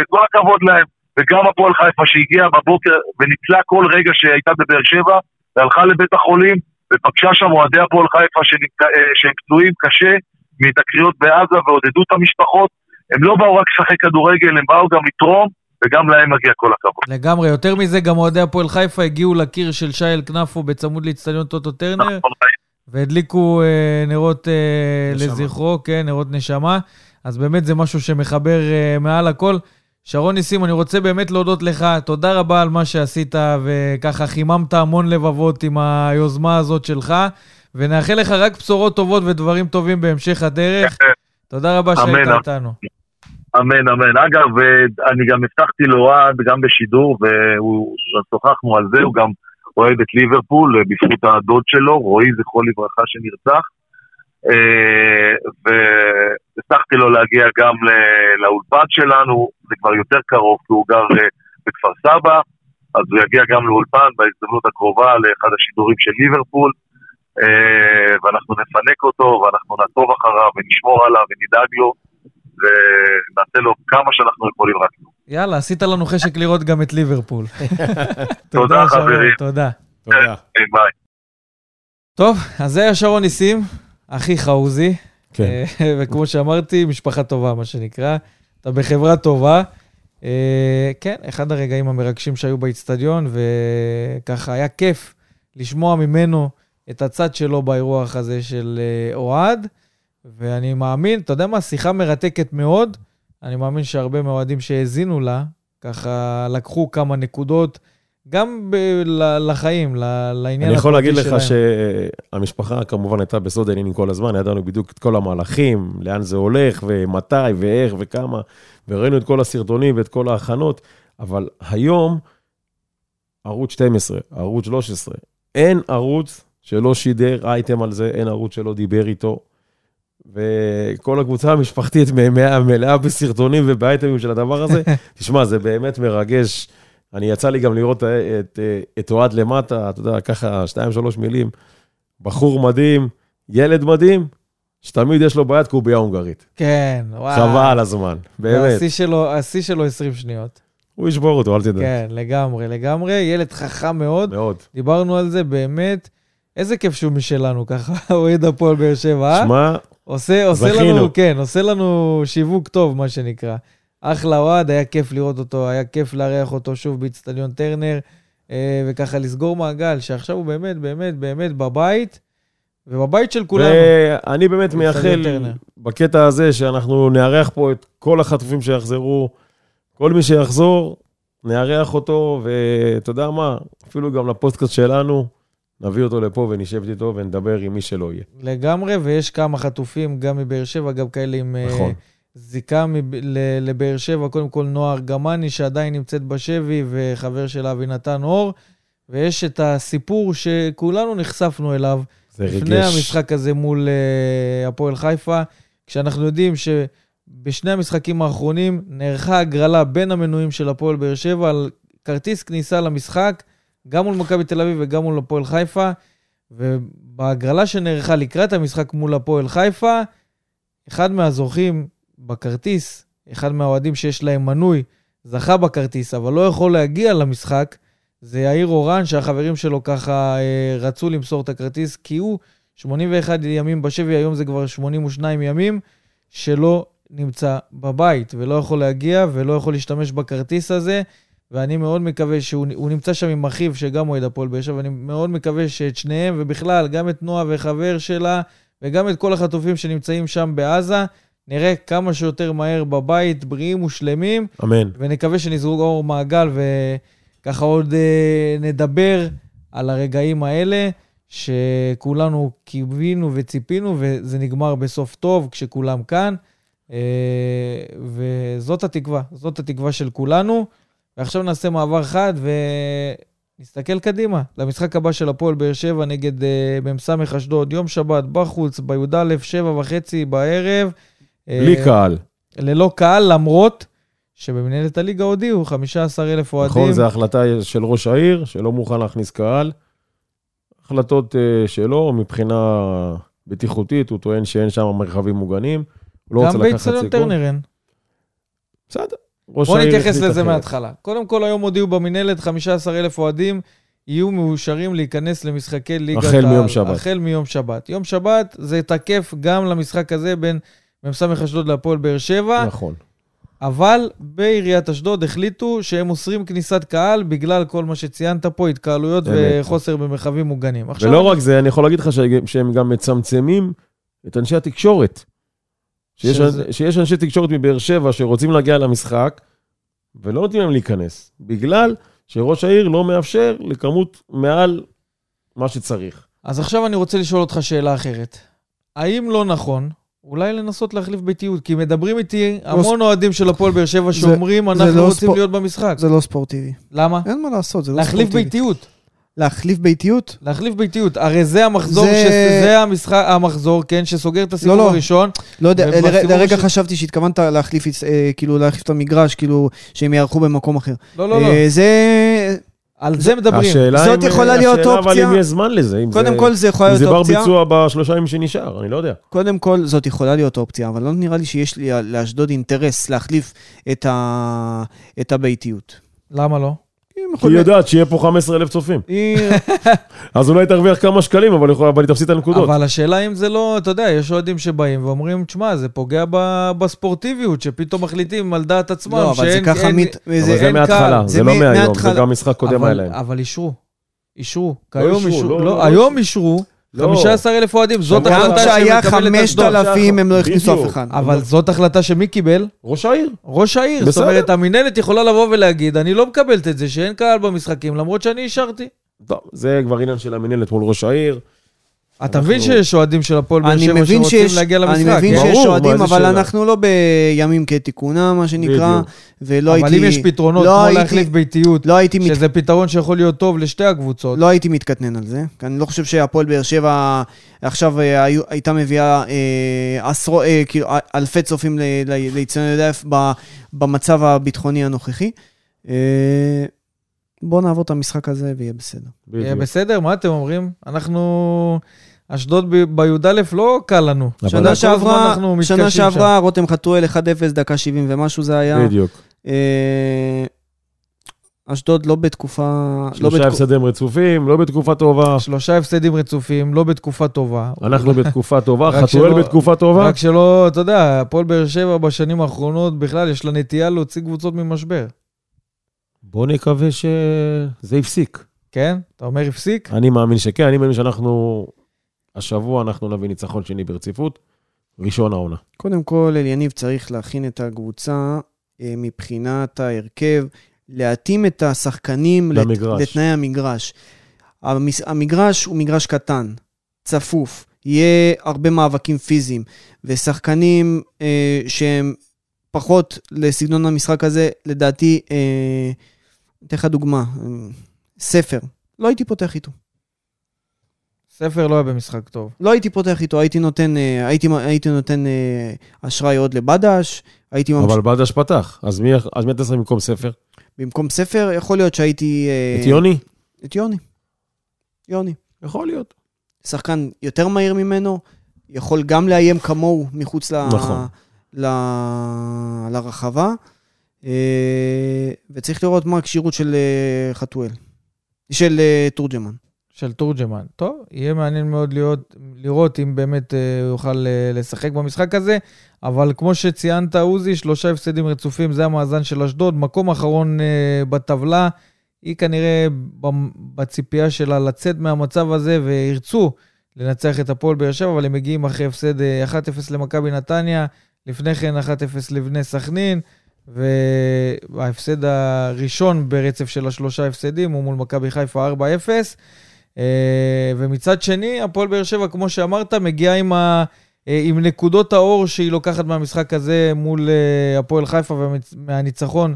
וכל הכבוד להם. וגם הפועל חיפה שהגיעה בבוקר וניצלה כל רגע שהייתה בבאר שבע, והלכה לבית החולים, ופגשה שם אוהדי הפועל חיפה אה, שהם פצועים קשה מתקריות בעזה ועודדו את המשפחות. הם לא באו רק לשחק כדורגל, הם באו גם לתרום, וגם להם מגיע כל הכבוד. לגמרי. יותר מזה, גם אוהדי הפועל חיפה הגיעו לקיר של שי אלקנפו בצמוד לאצטדיון טוטו טרנר, נכון, והדליקו אה, נרות אה. לזכרו, כן, נרות נשמה. אז באמת זה משהו שמחבר אה, מעל הכל. שרון ניסים, אני רוצה באמת להודות לך, תודה רבה על מה שעשית, וככה חיממת המון לבבות עם היוזמה הזאת שלך, ונאחל לך רק בשורות טובות ודברים טובים בהמשך הדרך. תודה רבה שהיית. איתנו. אמן, אמן. אגב, אה, אני גם הבטחתי לאוהד, גם בשידור, ושוחחנו על זה, הוא גם אוהד את ליברפול, אה, בזכות הדוד שלו, רועי, זכרו לברכה, שנרצח. אה, והבטחתי לו להגיע גם לאולפן שלנו, זה כבר יותר קרוב, כי הוא גר אה, בכפר סבא, אז הוא יגיע גם לאולפן בהזדמנות הקרובה לאחד השידורים של ליברפול, אה, ואנחנו נפנק אותו, ואנחנו נעקוב אחריו, ונשמור עליו, ונדאג לו, ונעשה לו כמה שאנחנו יכולים רק. יאללה, עשית לנו חשק לראות גם את ליברפול. תודה, חברים. תודה. תודה. ביי. טוב, אז זה היה שרון ניסים, אחי חאוזי. כן. אה, וכמו שאמרתי, משפחה טובה, מה שנקרא. אתה בחברה טובה. אה, כן, אחד הרגעים המרגשים שהיו באיצטדיון, וככה היה כיף לשמוע ממנו את הצד שלו באירוח הזה של אה, אוהד. ואני מאמין, אתה יודע מה, שיחה מרתקת מאוד. אני מאמין שהרבה מהאוהדים שהאזינו לה, ככה לקחו כמה נקודות, גם ב- ל- לחיים, ל- לעניין אני יכול להגיד לך שלהם. שהמשפחה כמובן הייתה בסוד העניינים כל הזמן, ידענו בדיוק את כל המהלכים, לאן זה הולך, ומתי, ואיך, וכמה, וראינו את כל הסרטונים ואת כל ההכנות, אבל היום, ערוץ 12, ערוץ 13, אין ערוץ שלא שידר אייטם על זה, אין ערוץ שלא דיבר איתו. וכל הקבוצה המשפחתית מלאה בסרטונים ובאייטמים של הדבר הזה. תשמע, זה באמת מרגש. אני יצא לי גם לראות את, את אוהד למטה, אתה יודע, ככה שתיים, שלוש מילים. בחור מדהים, ילד מדהים, שתמיד יש לו ביד קובייה הונגרית. כן, וואו. חבל על הזמן, באמת. השיא שלו, השיא שלו 20 שניות. הוא ישבור אותו, אל תדאג. כן, לגמרי, לגמרי. ילד חכם מאוד. מאוד. דיברנו על זה, באמת. איזה כיף שהוא משלנו, ככה אוהד הפועל באר שבע, אה? שמע, עושה, עושה זכינו. לנו, כן, עושה לנו שיווק טוב, מה שנקרא. אחלה אוהד, היה כיף לראות אותו, היה כיף לארח אותו שוב באיצטדיון טרנר, אה, וככה לסגור מעגל, שעכשיו הוא באמת, באמת, באמת בבית, ובבית של כולנו. ואני באמת מייחל. בקטע הזה שאנחנו נארח פה את כל החטופים שיחזרו, כל מי שיחזור, נארח אותו, ואתה יודע מה, אפילו גם לפודקאסט שלנו, נביא אותו לפה ונשב איתו ונדבר עם מי שלא יהיה. לגמרי, ויש כמה חטופים, גם מבאר שבע, גם כאלה עם אה, נכון. זיקה מב- לבאר שבע. קודם כל, נועה ארגמני, שעדיין נמצאת בשבי, וחבר שלה אבינתן אור. ויש את הסיפור שכולנו נחשפנו אליו לפני ריגש. המשחק הזה מול אה, הפועל חיפה, כשאנחנו יודעים שבשני המשחקים האחרונים נערכה הגרלה בין המנויים של הפועל באר שבע על כרטיס כניסה למשחק, גם מול מכבי תל אביב וגם מול הפועל חיפה, ובהגרלה שנערכה לקראת המשחק מול הפועל חיפה, אחד מהזוכים בכרטיס, אחד מהאוהדים שיש להם מנוי, זכה בכרטיס, אבל לא יכול להגיע למשחק, זה יאיר אורן, שהחברים שלו ככה אה, רצו למסור את הכרטיס, כי הוא 81 ימים בשבי, היום זה כבר 82 ימים, שלא נמצא בבית, ולא יכול להגיע ולא יכול להשתמש בכרטיס הזה, ואני מאוד מקווה שהוא הוא נמצא שם עם אחיו, שגם אוהד הפועל באר שבע, ואני מאוד מקווה שאת שניהם, ובכלל, גם את נועה וחבר שלה, וגם את כל החטופים שנמצאים שם בעזה, נראה כמה שיותר מהר בבית, בריאים ושלמים, אמן. ונקווה שנסגור מעגל וככה עוד אה, נדבר על הרגעים האלה, שכולנו קיווינו וציפינו, וזה נגמר בסוף טוב כשכולם כאן. אה, וזאת התקווה, זאת התקווה של כולנו. ועכשיו נעשה מעבר חד ונסתכל קדימה למשחק הבא של הפועל באר שבע נגד אה, מ"ס אשדוד, יום שבת, בחוץ, בי"א, שבע וחצי בערב. אה, בלי קהל. ללא קהל, למרות שבמנהלת הליגה הודיעו 15,000 אוהדים. נכון, זו החלטה של ראש העיר, שלא מוכן להכניס קהל. החלטות אה, שלו, מבחינה בטיחותית, הוא טוען שאין שם מרחבים מוגנים. הוא לא רוצה גם לקחת באיצטדיון. טרנר אין. בסדר. העיר נתייחס לזה אחרת. מההתחלה. קודם כל, היום הודיעו במנהלת 15,000 אוהדים יהיו מאושרים להיכנס למשחקי ליגת החל העל. מיום שבת. החל מיום שבת. יום שבת זה תקף גם למשחק הזה בין מ"ס אשדוד להפועל באר שבע, נכון. אבל בעיריית אשדוד החליטו שהם אוסרים כניסת קהל בגלל כל מה שציינת פה, התקהלויות אמת. וחוסר במרחבים מוגנים. ולא רק זה, אני יכול להגיד לך שהם גם מצמצמים את אנשי התקשורת. שיש, שזה- שיש אנשי תקשורת מבאר שבע שרוצים להגיע למשחק, ולא נותנים להם להיכנס, בגלל שראש העיר לא מאפשר לכמות מעל מה שצריך. אז עכשיו אני רוצה לשאול אותך שאלה אחרת. האם לא נכון, אולי לנסות להחליף ביתיות, כי מדברים איתי המון אוהדים של הפועל באר שבע שאומרים, אנחנו לא רוצים להיות במשחק. זה לא ספורטיבי. למה? אין מה לעשות, זה לא להחליף ספורטיבי. ביתיות. להחליף ביתיות? להחליף ביתיות. הרי זה המחזור, זה- המשחק, המחזור, כן, שסוגר את הסיבוב לא. הראשון. לא יודע, לר- לרגע ש- חשבתי שהתכוונת להחליף, אה, כאילו, להחליף את המגרש, כאילו, שהם יערכו במקום אחר. לא, לא, לא. אה, זה... על זה מדברים. השאלה זאת אם- יכולה להיות השאלה אבל אופציה. אם יש זמן לזה, אם קודם זה- כל, זה יכולה אם זה להיות בר אופציה. ביצוע בשלושה ימים שנשאר, אני לא יודע. קודם כל, זאת יכולה להיות אופציה, אבל לא נראה לי שיש לי לאשדוד אינטרס להחליף את, ה... את הביתיות. למה לא? כי היא יודעת שיהיה פה 15,000 צופים. אז אולי תרוויח כמה שקלים, אבל היא תפסיד את הנקודות. אבל השאלה אם זה לא, אתה יודע, יש אוהדים שבאים ואומרים, תשמע, זה פוגע ב- בספורטיביות, שפתאום מחליטים על דעת עצמם, לא, אבל זה שאין- ככה... מת- אבל זה- מההתחלה. זה לא מהיום, זה. גם משחק קודם היה להם. אבל אישרו. אישרו. כיום אישרו, אישרו. לא, לא, לא, היום לא. אישרו. לא. 15,000 אוהדים, זאת גם גם החלטה כשהיה שמקבלת אשדוד. 5,000 הם לא הכניסו. אף אחד. אבל זאת החלטה שמי קיבל? ראש העיר. ראש העיר. זאת. אומרת, המינהלת יכולה לבוא ולהגיד, אני לא מקבלת את זה שאין קהל במשחקים, למרות שאני אישרתי. טוב, זה כבר עניין של המינהלת מול ראש העיר. אתה מבין שיש אוהדים של הפועל באר אני שבע מבין שרוצים שיש, להגיע אני למשחק. מבין כן? שיש אוהדים, אבל שאלה. אנחנו לא בימים כתיקונם, מה שנקרא, בדיוק. ולא אבל הייתי... אם יש פתרונות, לא כמו הייתי- להחליף ביתיות, לא הייתי, מת... שזה פתרון שיכול להיות טוב לשתי הקבוצות. לא הייתי מתקטנן על זה, כי אני לא חושב שהפועל באר שבע עכשיו אה, היו- הייתה מביאה אה, עשרו, אה, כאילו, אלפי צופים ל- ל- לאיצטדיון י"א ב- במצב הביטחוני הנוכחי. אה, בואו נעבור את המשחק הזה ויהיה בסדר. יהיה. בסדר? מה אתם אומרים? אנחנו... אשדוד בי"א לא קל לנו. שנה שעברה, אנחנו שנה. שעברה רותם חתואל 1-0, דקה 70 ומשהו זה היה. בדיוק. אה, אשדוד לא בתקופה... לא שלושה בתקו- הפסדים רצופים, לא בתקופה טובה. שלושה הפסדים רצופים, לא בתקופה טובה. אנחנו בתקופה טובה, חתואל שלא- בתקופה טובה. רק שלא, אתה יודע, הפועל באר שבע בשנים האחרונות בכלל יש לה נטייה להוציא קבוצות ממשבר. בוא נקווה שזה הפסיק. כן? אתה אומר הפסיק? אני מאמין שכן, אני מאמין שאנחנו, השבוע אנחנו נביא ניצחון שני ברציפות, ראשון העונה. קודם כל, אליניב צריך להכין את הקבוצה אה, מבחינת ההרכב, להתאים את השחקנים לת- למגרש. לתנאי המגרש. המס- המגרש הוא מגרש קטן, צפוף, יהיה הרבה מאבקים פיזיים, ושחקנים אה, שהם פחות לסגנון המשחק הזה, לדעתי, אה, אתן לך דוגמה, אה, ספר, לא הייתי פותח איתו. ספר לא היה במשחק טוב. לא הייתי פותח איתו, הייתי נותן, אה, הייתי, הייתי נותן אה, אשראי עוד לבדש, הייתי ממש... אבל בדש פתח, אז מי אז מי אתה שם במקום ספר? במקום ספר, יכול להיות שהייתי... אה, את יוני? את יוני. יוני. יכול להיות. שחקן יותר מהיר ממנו, יכול גם לאיים כמוהו מחוץ ל... נכון. ל... לרחבה, וצריך לראות מה הכשירות של חתואל, של תורג'מן. של תורג'מן. טוב, יהיה מעניין מאוד להיות, לראות אם באמת אה, יוכל אה, לשחק במשחק הזה, אבל כמו שציינת, עוזי, שלושה הפסדים רצופים, זה המאזן של אשדוד, מקום אחרון אה, בטבלה. היא כנראה בציפייה שלה לצאת מהמצב הזה, וירצו לנצח את הפועל באר שבע, אבל הם מגיעים אחרי הפסד אה, 1-0 למכבי נתניה, לפני כן 1-0 לבני סכנין, וההפסד הראשון ברצף של השלושה הפסדים הוא מול מכבי חיפה 4-0. אה, ומצד שני, הפועל באר שבע, כמו שאמרת, מגיעה עם, ה, אה, עם נקודות האור שהיא לוקחת מהמשחק הזה מול אה, הפועל חיפה ומהניצחון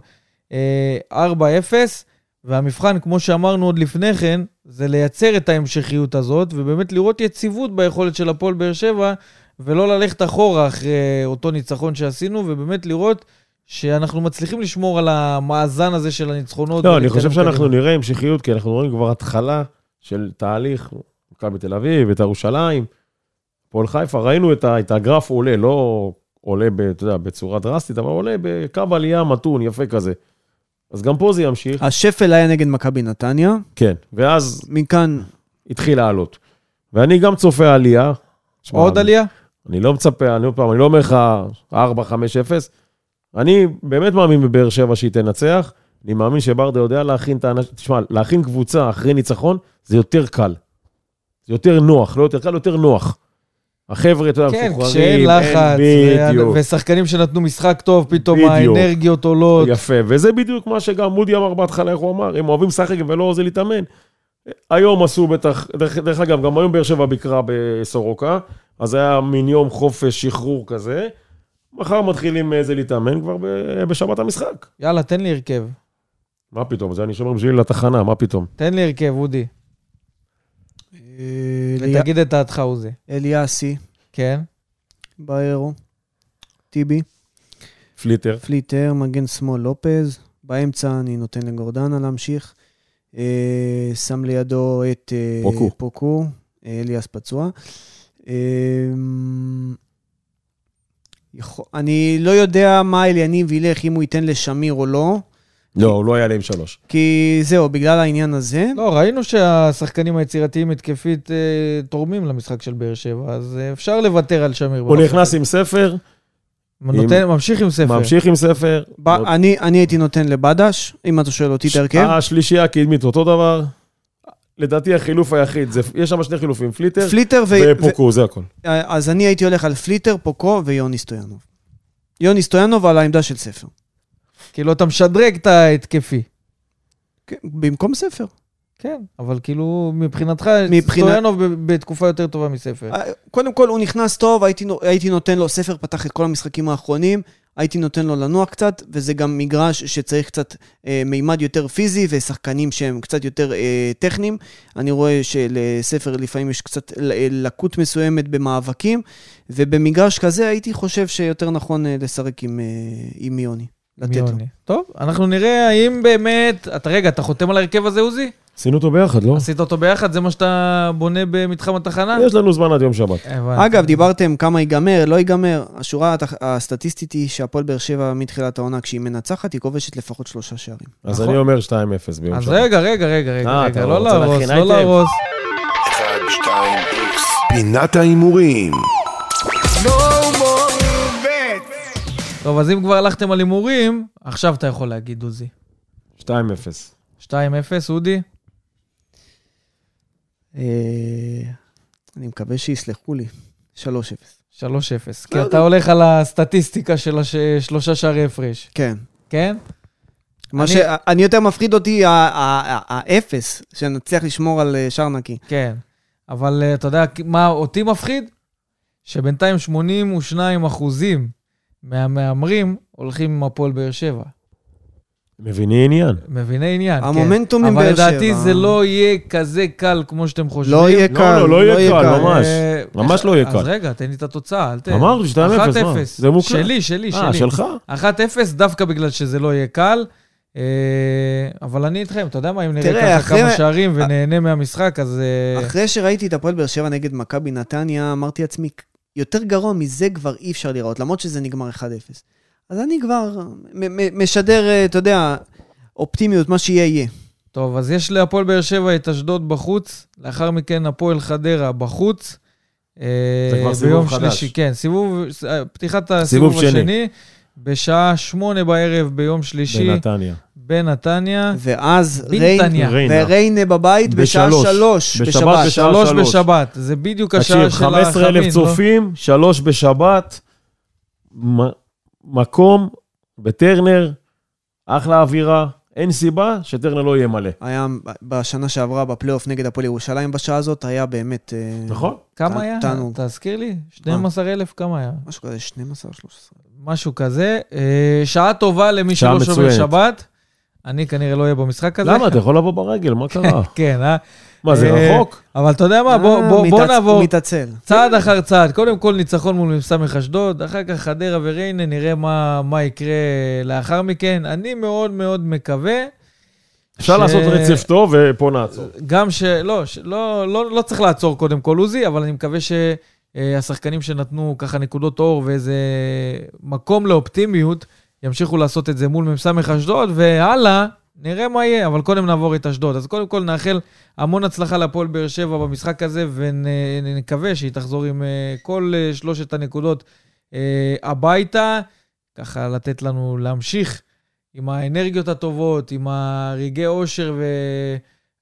אה, 4-0. והמבחן, כמו שאמרנו עוד לפני כן, זה לייצר את ההמשכיות הזאת, ובאמת לראות יציבות ביכולת של הפועל באר שבע, ולא ללכת אחורה אחרי אותו ניצחון שעשינו, ובאמת לראות שאנחנו מצליחים לשמור על המאזן הזה של הניצחונות. לא, אני חושב שאנחנו קדימה. נראה המשכיות, כי אנחנו רואים כבר התחלה של תהליך, מכבי תל אביב, את ירושלים, פועל חיפה, ראינו את ה- את הגרף עולה, לא עולה, ב- אתה יודע, בצורה דרסטית, אבל עולה בקו עלייה מתון, יפה כזה. אז גם פה זה ימשיך. השפל היה נגד מכבי נתניה, כן, ואז מכאן התחיל לעלות. ואני גם צופה עלייה. שמע, עוד עלייה? אני לא מצפה, אני עוד פעם, אני לא אומר לך 4, 5, 0. אני באמת מאמין בבאר שבע שהיא תנצח. אני מאמין שברדה יודע להכין את האנשים, תשמע, להכין קבוצה אחרי ניצחון זה יותר קל. זה יותר נוח, לא יותר קל, יותר נוח. החבר'ה, אתה יודע, כן, כשאין לחץ, ו- ושחקנים שנתנו משחק טוב, פתאום בדיוק. האנרגיות עולות. יפה, וזה בדיוק מה שגם מודי אמר בהתחלה, איך הוא אמר, הם אוהבים לשחק ולא זה להתאמן. היום עשו בטח, דרך, דרך אגב, גם היום באר שבע ביקרה בסורוקה, אז היה מין יום חופש שחרור כזה. מחר מתחילים איזה להתאמן כבר בשבת המשחק. יאללה, תן לי הרכב. מה פתאום, זה אני שומר בשבילי לתחנה, מה פתאום? תן לי הרכב, אודי. אה, ותגיד את דעתך, עוזי. אליאסי, כן? בארו, טיבי, פליטר. פליטר, מגן שמאל לופז, באמצע אני נותן לגורדנה להמשיך. אה, שם לידו את אה, פוקו. פוקו, אה, אליאס פצוע. אה, אני לא יודע מה אליניב ילך, אם הוא ייתן לשמיר או לא, לא, הוא לא היה לי עם שלוש. כי זהו, בגלל העניין הזה. לא, ראינו שהשחקנים היצירתיים התקפית אה, תורמים למשחק של באר שבע, אז אה, אפשר לוותר על שמיר. הוא נכנס עם ספר, נותן, ממשיך עם ספר. ממשיך עם ספר. ב- אני, אני הייתי נותן לבדש, אם אתה שואל אותי את ההרכב. השלישייה הקדמית אותו דבר. לדעתי החילוף היחיד, זה, יש שם שני חילופים, פליטר פליטר ו... ופוקו, זה הכל. ו... אז אני הייתי הולך על פליטר, פוקו ויוני סטויאנוב. יוני סטויאנוב על העמדה של ספר. כאילו, אתה משדרג את ההתקפי. כן, במקום ספר. כן, אבל כאילו, מבחינתך, מבחינת- סטויאנוב בתקופה יותר טובה מספר. אה, קודם כל, הוא נכנס טוב, הייתי, הייתי נותן לו, ספר פתח את כל המשחקים האחרונים, הייתי נותן לו לנוח קצת, וזה גם מגרש שצריך קצת אה, מימד יותר פיזי, ושחקנים שהם קצת יותר אה, טכניים. אני רואה שלספר לפעמים יש קצת אה, לקות מסוימת במאבקים, ובמגרש כזה הייתי חושב שיותר נכון אה, לשחק עם, אה, עם יוני. לתת לו. טוב, אנחנו נראה האם באמת... אתה רגע, אתה חותם על ההרכב הזה, עוזי? עשינו אותו ביחד, לא? עשית אותו ביחד? זה מה שאתה בונה במתחם התחנה? יש לנו זמן עד יום שבת. אגב, דיברתם כמה ייגמר, לא ייגמר. השורה הסטטיסטית היא שהפועל באר שבע מתחילת העונה, כשהיא מנצחת, היא כובשת לפחות שלושה שערים. אז נכון. אני אומר 2-0 ביום אז שבת. רגע, רגע, רגע, רגע, אה, רגע, אתה לא להרוס, לא? להרוס. 1, 2, איקס. פינת ההימורים. טוב, אז אם כבר הלכתם על הימורים, עכשיו אתה יכול להגיד, עוזי. 2-0. 2-0, אודי? אה, אני מקווה שיסלחו לי. 3-0. 3-0. כי אתה הולך על הסטטיסטיקה של השלושה שערי הפרש, כן. כן? מה אני- ש... אני יותר מפחיד אותי האפס, שנצליח לשמור על אה, שער נקי. כן. אבל אה, אתה יודע מה אותי מפחיד? שבינתיים 82 אחוזים מהמהמרים הולכים עם הפועל באר שבע. מביני עניין. מביני עניין, כן. המומנטום עם אבל באר שבע. לדעתי זה לא יהיה כזה קל כמו שאתם חושבים. לא יהיה לא, קל. לא, לא יהיה קל, ממש. אה, ממש לא יהיה אז קל. רגע, תן לי את התוצאה, אל ת... אמרתי 2-0, מה? 1-0. זה מוקלט. שלי, שלי, אה, שלי. שלך? 1-0 דווקא בגלל שזה לא יהיה קל. אה, אבל אני איתכם, אתה יודע מה, אם נראה ככה אחרי- כמה שערים ונהנה מהמשחק, אז... אה, אחרי שראיתי את הפועל באר שבע נגד מכבי נתניה, אמרתי לעצמי, יותר גרוע מזה כבר אי אפשר לראות, למרות שזה נגמר 1-0. אז אני כבר משדר, אה, אתה יודע, אופטימיות, מה שיהיה יהיה. טוב, אז יש להפועל באר שבע את אשדוד בחוץ, לאחר מכן הפועל חדרה בחוץ. אה, זה כבר סיבוב ביום חדש. שלישי, כן, סיבוב, אה, פתיחת הסיבוב סיבוב שני. השני, בשעה שמונה בערב ביום שלישי, בנתניה. בנתניה. ואז בנתניה. ריינה. וריינה בבית בשעה. שלוש, בשבת שלוש. בשבת, זה בדיוק השעה תקשיב, של החמין. 15,000 לא? צופים, שלוש בשבת, מקום בטרנר, אחלה אווירה, אין סיבה שטרנר לא יהיה מלא. היה בשנה שעברה בפלייאוף נגד הפועל ירושלים בשעה הזאת, היה באמת... אה, נכון? כמה היה? תענוג. תזכיר לי, 12,000 כמה היה? משהו כזה, 12, 13. משהו כזה. אה, שעה טובה למי שלא שומר. שבת. אני כנראה לא אהיה במשחק הזה. למה? אתה יכול לבוא ברגל, מה קרה? כן, אה? מה, זה אה, רחוק? אבל אתה יודע מה, בוא, אה, נעבור הוא מתעצל. צעד אחר צעד. קודם כל ניצחון מול מ"ס אשדוד, אחר כך חדרה וריינה, נראה מה, מה יקרה לאחר מכן. אני מאוד מאוד מקווה. אפשר ש- לעשות רצף טוב ופה נעצור. גם ש... לא, ש... לא, לא, לא צריך לעצור קודם כל עוזי, אבל אני מקווה שהשחקנים שנתנו ככה נקודות אור ואיזה מקום לאופטימיות, ימשיכו לעשות את זה מול מ"ס אשדוד, והלאה, נראה מה יהיה, אבל קודם נעבור את אשדוד. אז קודם כל נאחל המון הצלחה להפועל באר שבע במשחק הזה, ונקווה שהיא תחזור עם אה, כל אה, שלושת הנקודות אה, הביתה, ככה לתת לנו להמשיך עם האנרגיות הטובות, עם הרגעי אושר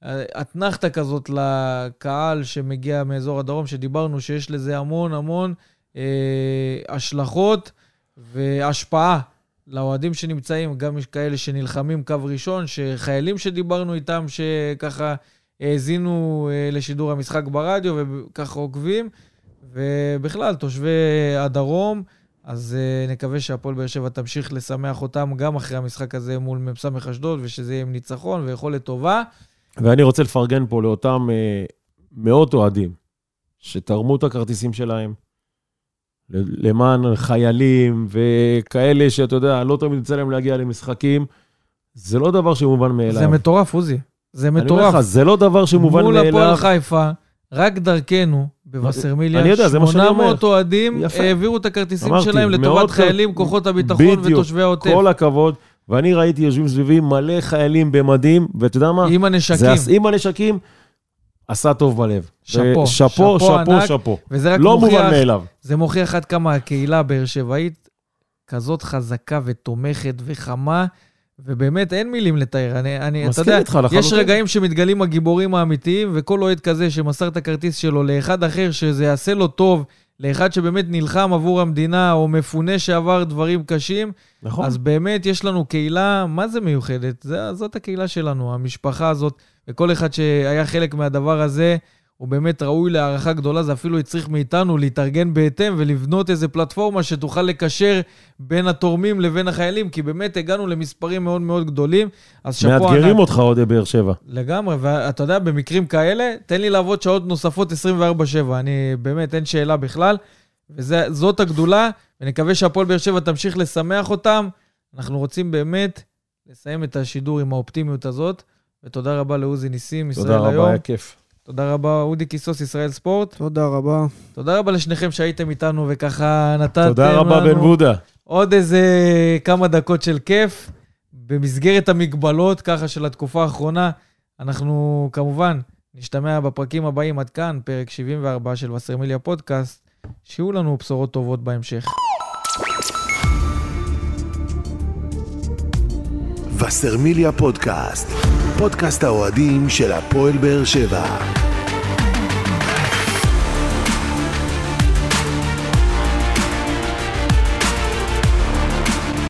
ואתנחתא כזאת לקהל שמגיע מאזור הדרום, שדיברנו שיש לזה המון המון אה, השלכות והשפעה לאוהדים שנמצאים, גם יש כאלה שנלחמים קו ראשון, שחיילים שדיברנו איתם, שככה האזינו אה, לשידור המשחק ברדיו וככה עוקבים. ובכלל, תושבי הדרום, אז uh, נקווה שהפועל באר שבע תמשיך לשמח אותם גם אחרי המשחק הזה מול מ"ס אשדוד, ושזה יהיה עם ניצחון ויכולת טובה. ואני רוצה לפרגן פה לאותם uh, מאות אוהדים שתרמו את הכרטיסים שלהם למען חיילים וכאלה שאתה יודע, לא תמיד יצא להם להגיע למשחקים. זה לא דבר שמובן מאליו. זה מטורף, עוזי. זה מטורף. אני אומר לך, זה לא דבר שמובן מאליו. מול הפועל חיפה, רק דרכנו, בווסרמיליה, אני יודע, זה מה שאני אומר. 800 אוהדים. העבירו את הכרטיסים אמרתי, שלהם לטובת חיילים, כ- כוחות הביטחון בדיוק, ותושבי העוטף. כל הכבוד. ואני ראיתי יושבים סביבי מלא חיילים במדים, ואתה יודע מה? עם הנשקים. זה עם הנשקים, עשה טוב בלב. שאפו, שאפו, שאפו שאפו. שאפו. וזה רק לא מובן מוכיח, מאליו. זה מוכיח עד כמה הקהילה הבאר שבעית כזאת חזקה ותומכת וחמה, ובאמת אין מילים לתאר. אני, אני, אתה יודע, איתך. יש רגעים שמתגלים הגיבורים האמיתיים, וכל אוהד כזה שמסר את הכרטיס שלו לאחד אחר שזה יעשה לו טוב, לאחד שבאמת נלחם עבור המדינה, או מפונה שעבר דברים קשים, נכון. אז באמת יש לנו קהילה, מה זה מיוחדת? זה, זאת הקהילה שלנו, המשפחה הזאת, וכל אחד שהיה חלק מהדבר הזה, הוא באמת ראוי להערכה גדולה, זה אפילו הצריך מאיתנו להתארגן בהתאם ולבנות איזו פלטפורמה שתוכל לקשר בין התורמים לבין החיילים, כי באמת הגענו למספרים מאוד מאוד גדולים. אז שאפו ענק. מאתגרים אותך אוהדי באר שבע. לגמרי, ואתה יודע, במקרים כאלה, תן לי לעבוד שעות נוספות 24/7, אני באמת, אין שאלה בכלל. וזאת הגדולה, ונקווה שהפועל באר שבע תמשיך לשמח אותם. אנחנו רוצים באמת לסיים את השידור עם האופטימיות הזאת, ותודה רבה לעוזי ניסים, ישראל תודה היום. רבה, היה כיף. תודה רבה, אודי קיסוס, ישראל ספורט. תודה רבה. תודה רבה לשניכם שהייתם איתנו וככה נתתם תודה רבה, לנו בן בודה. עוד איזה כמה דקות של כיף. במסגרת המגבלות, ככה, של התקופה האחרונה, אנחנו כמובן נשתמע בפרקים הבאים עד כאן, פרק 74 של וסרמיליה פודקאסט. שיהיו לנו בשורות טובות בהמשך. וסרמיליה פודקאסט, פודקאסט האוהדים של הפועל באר שבע.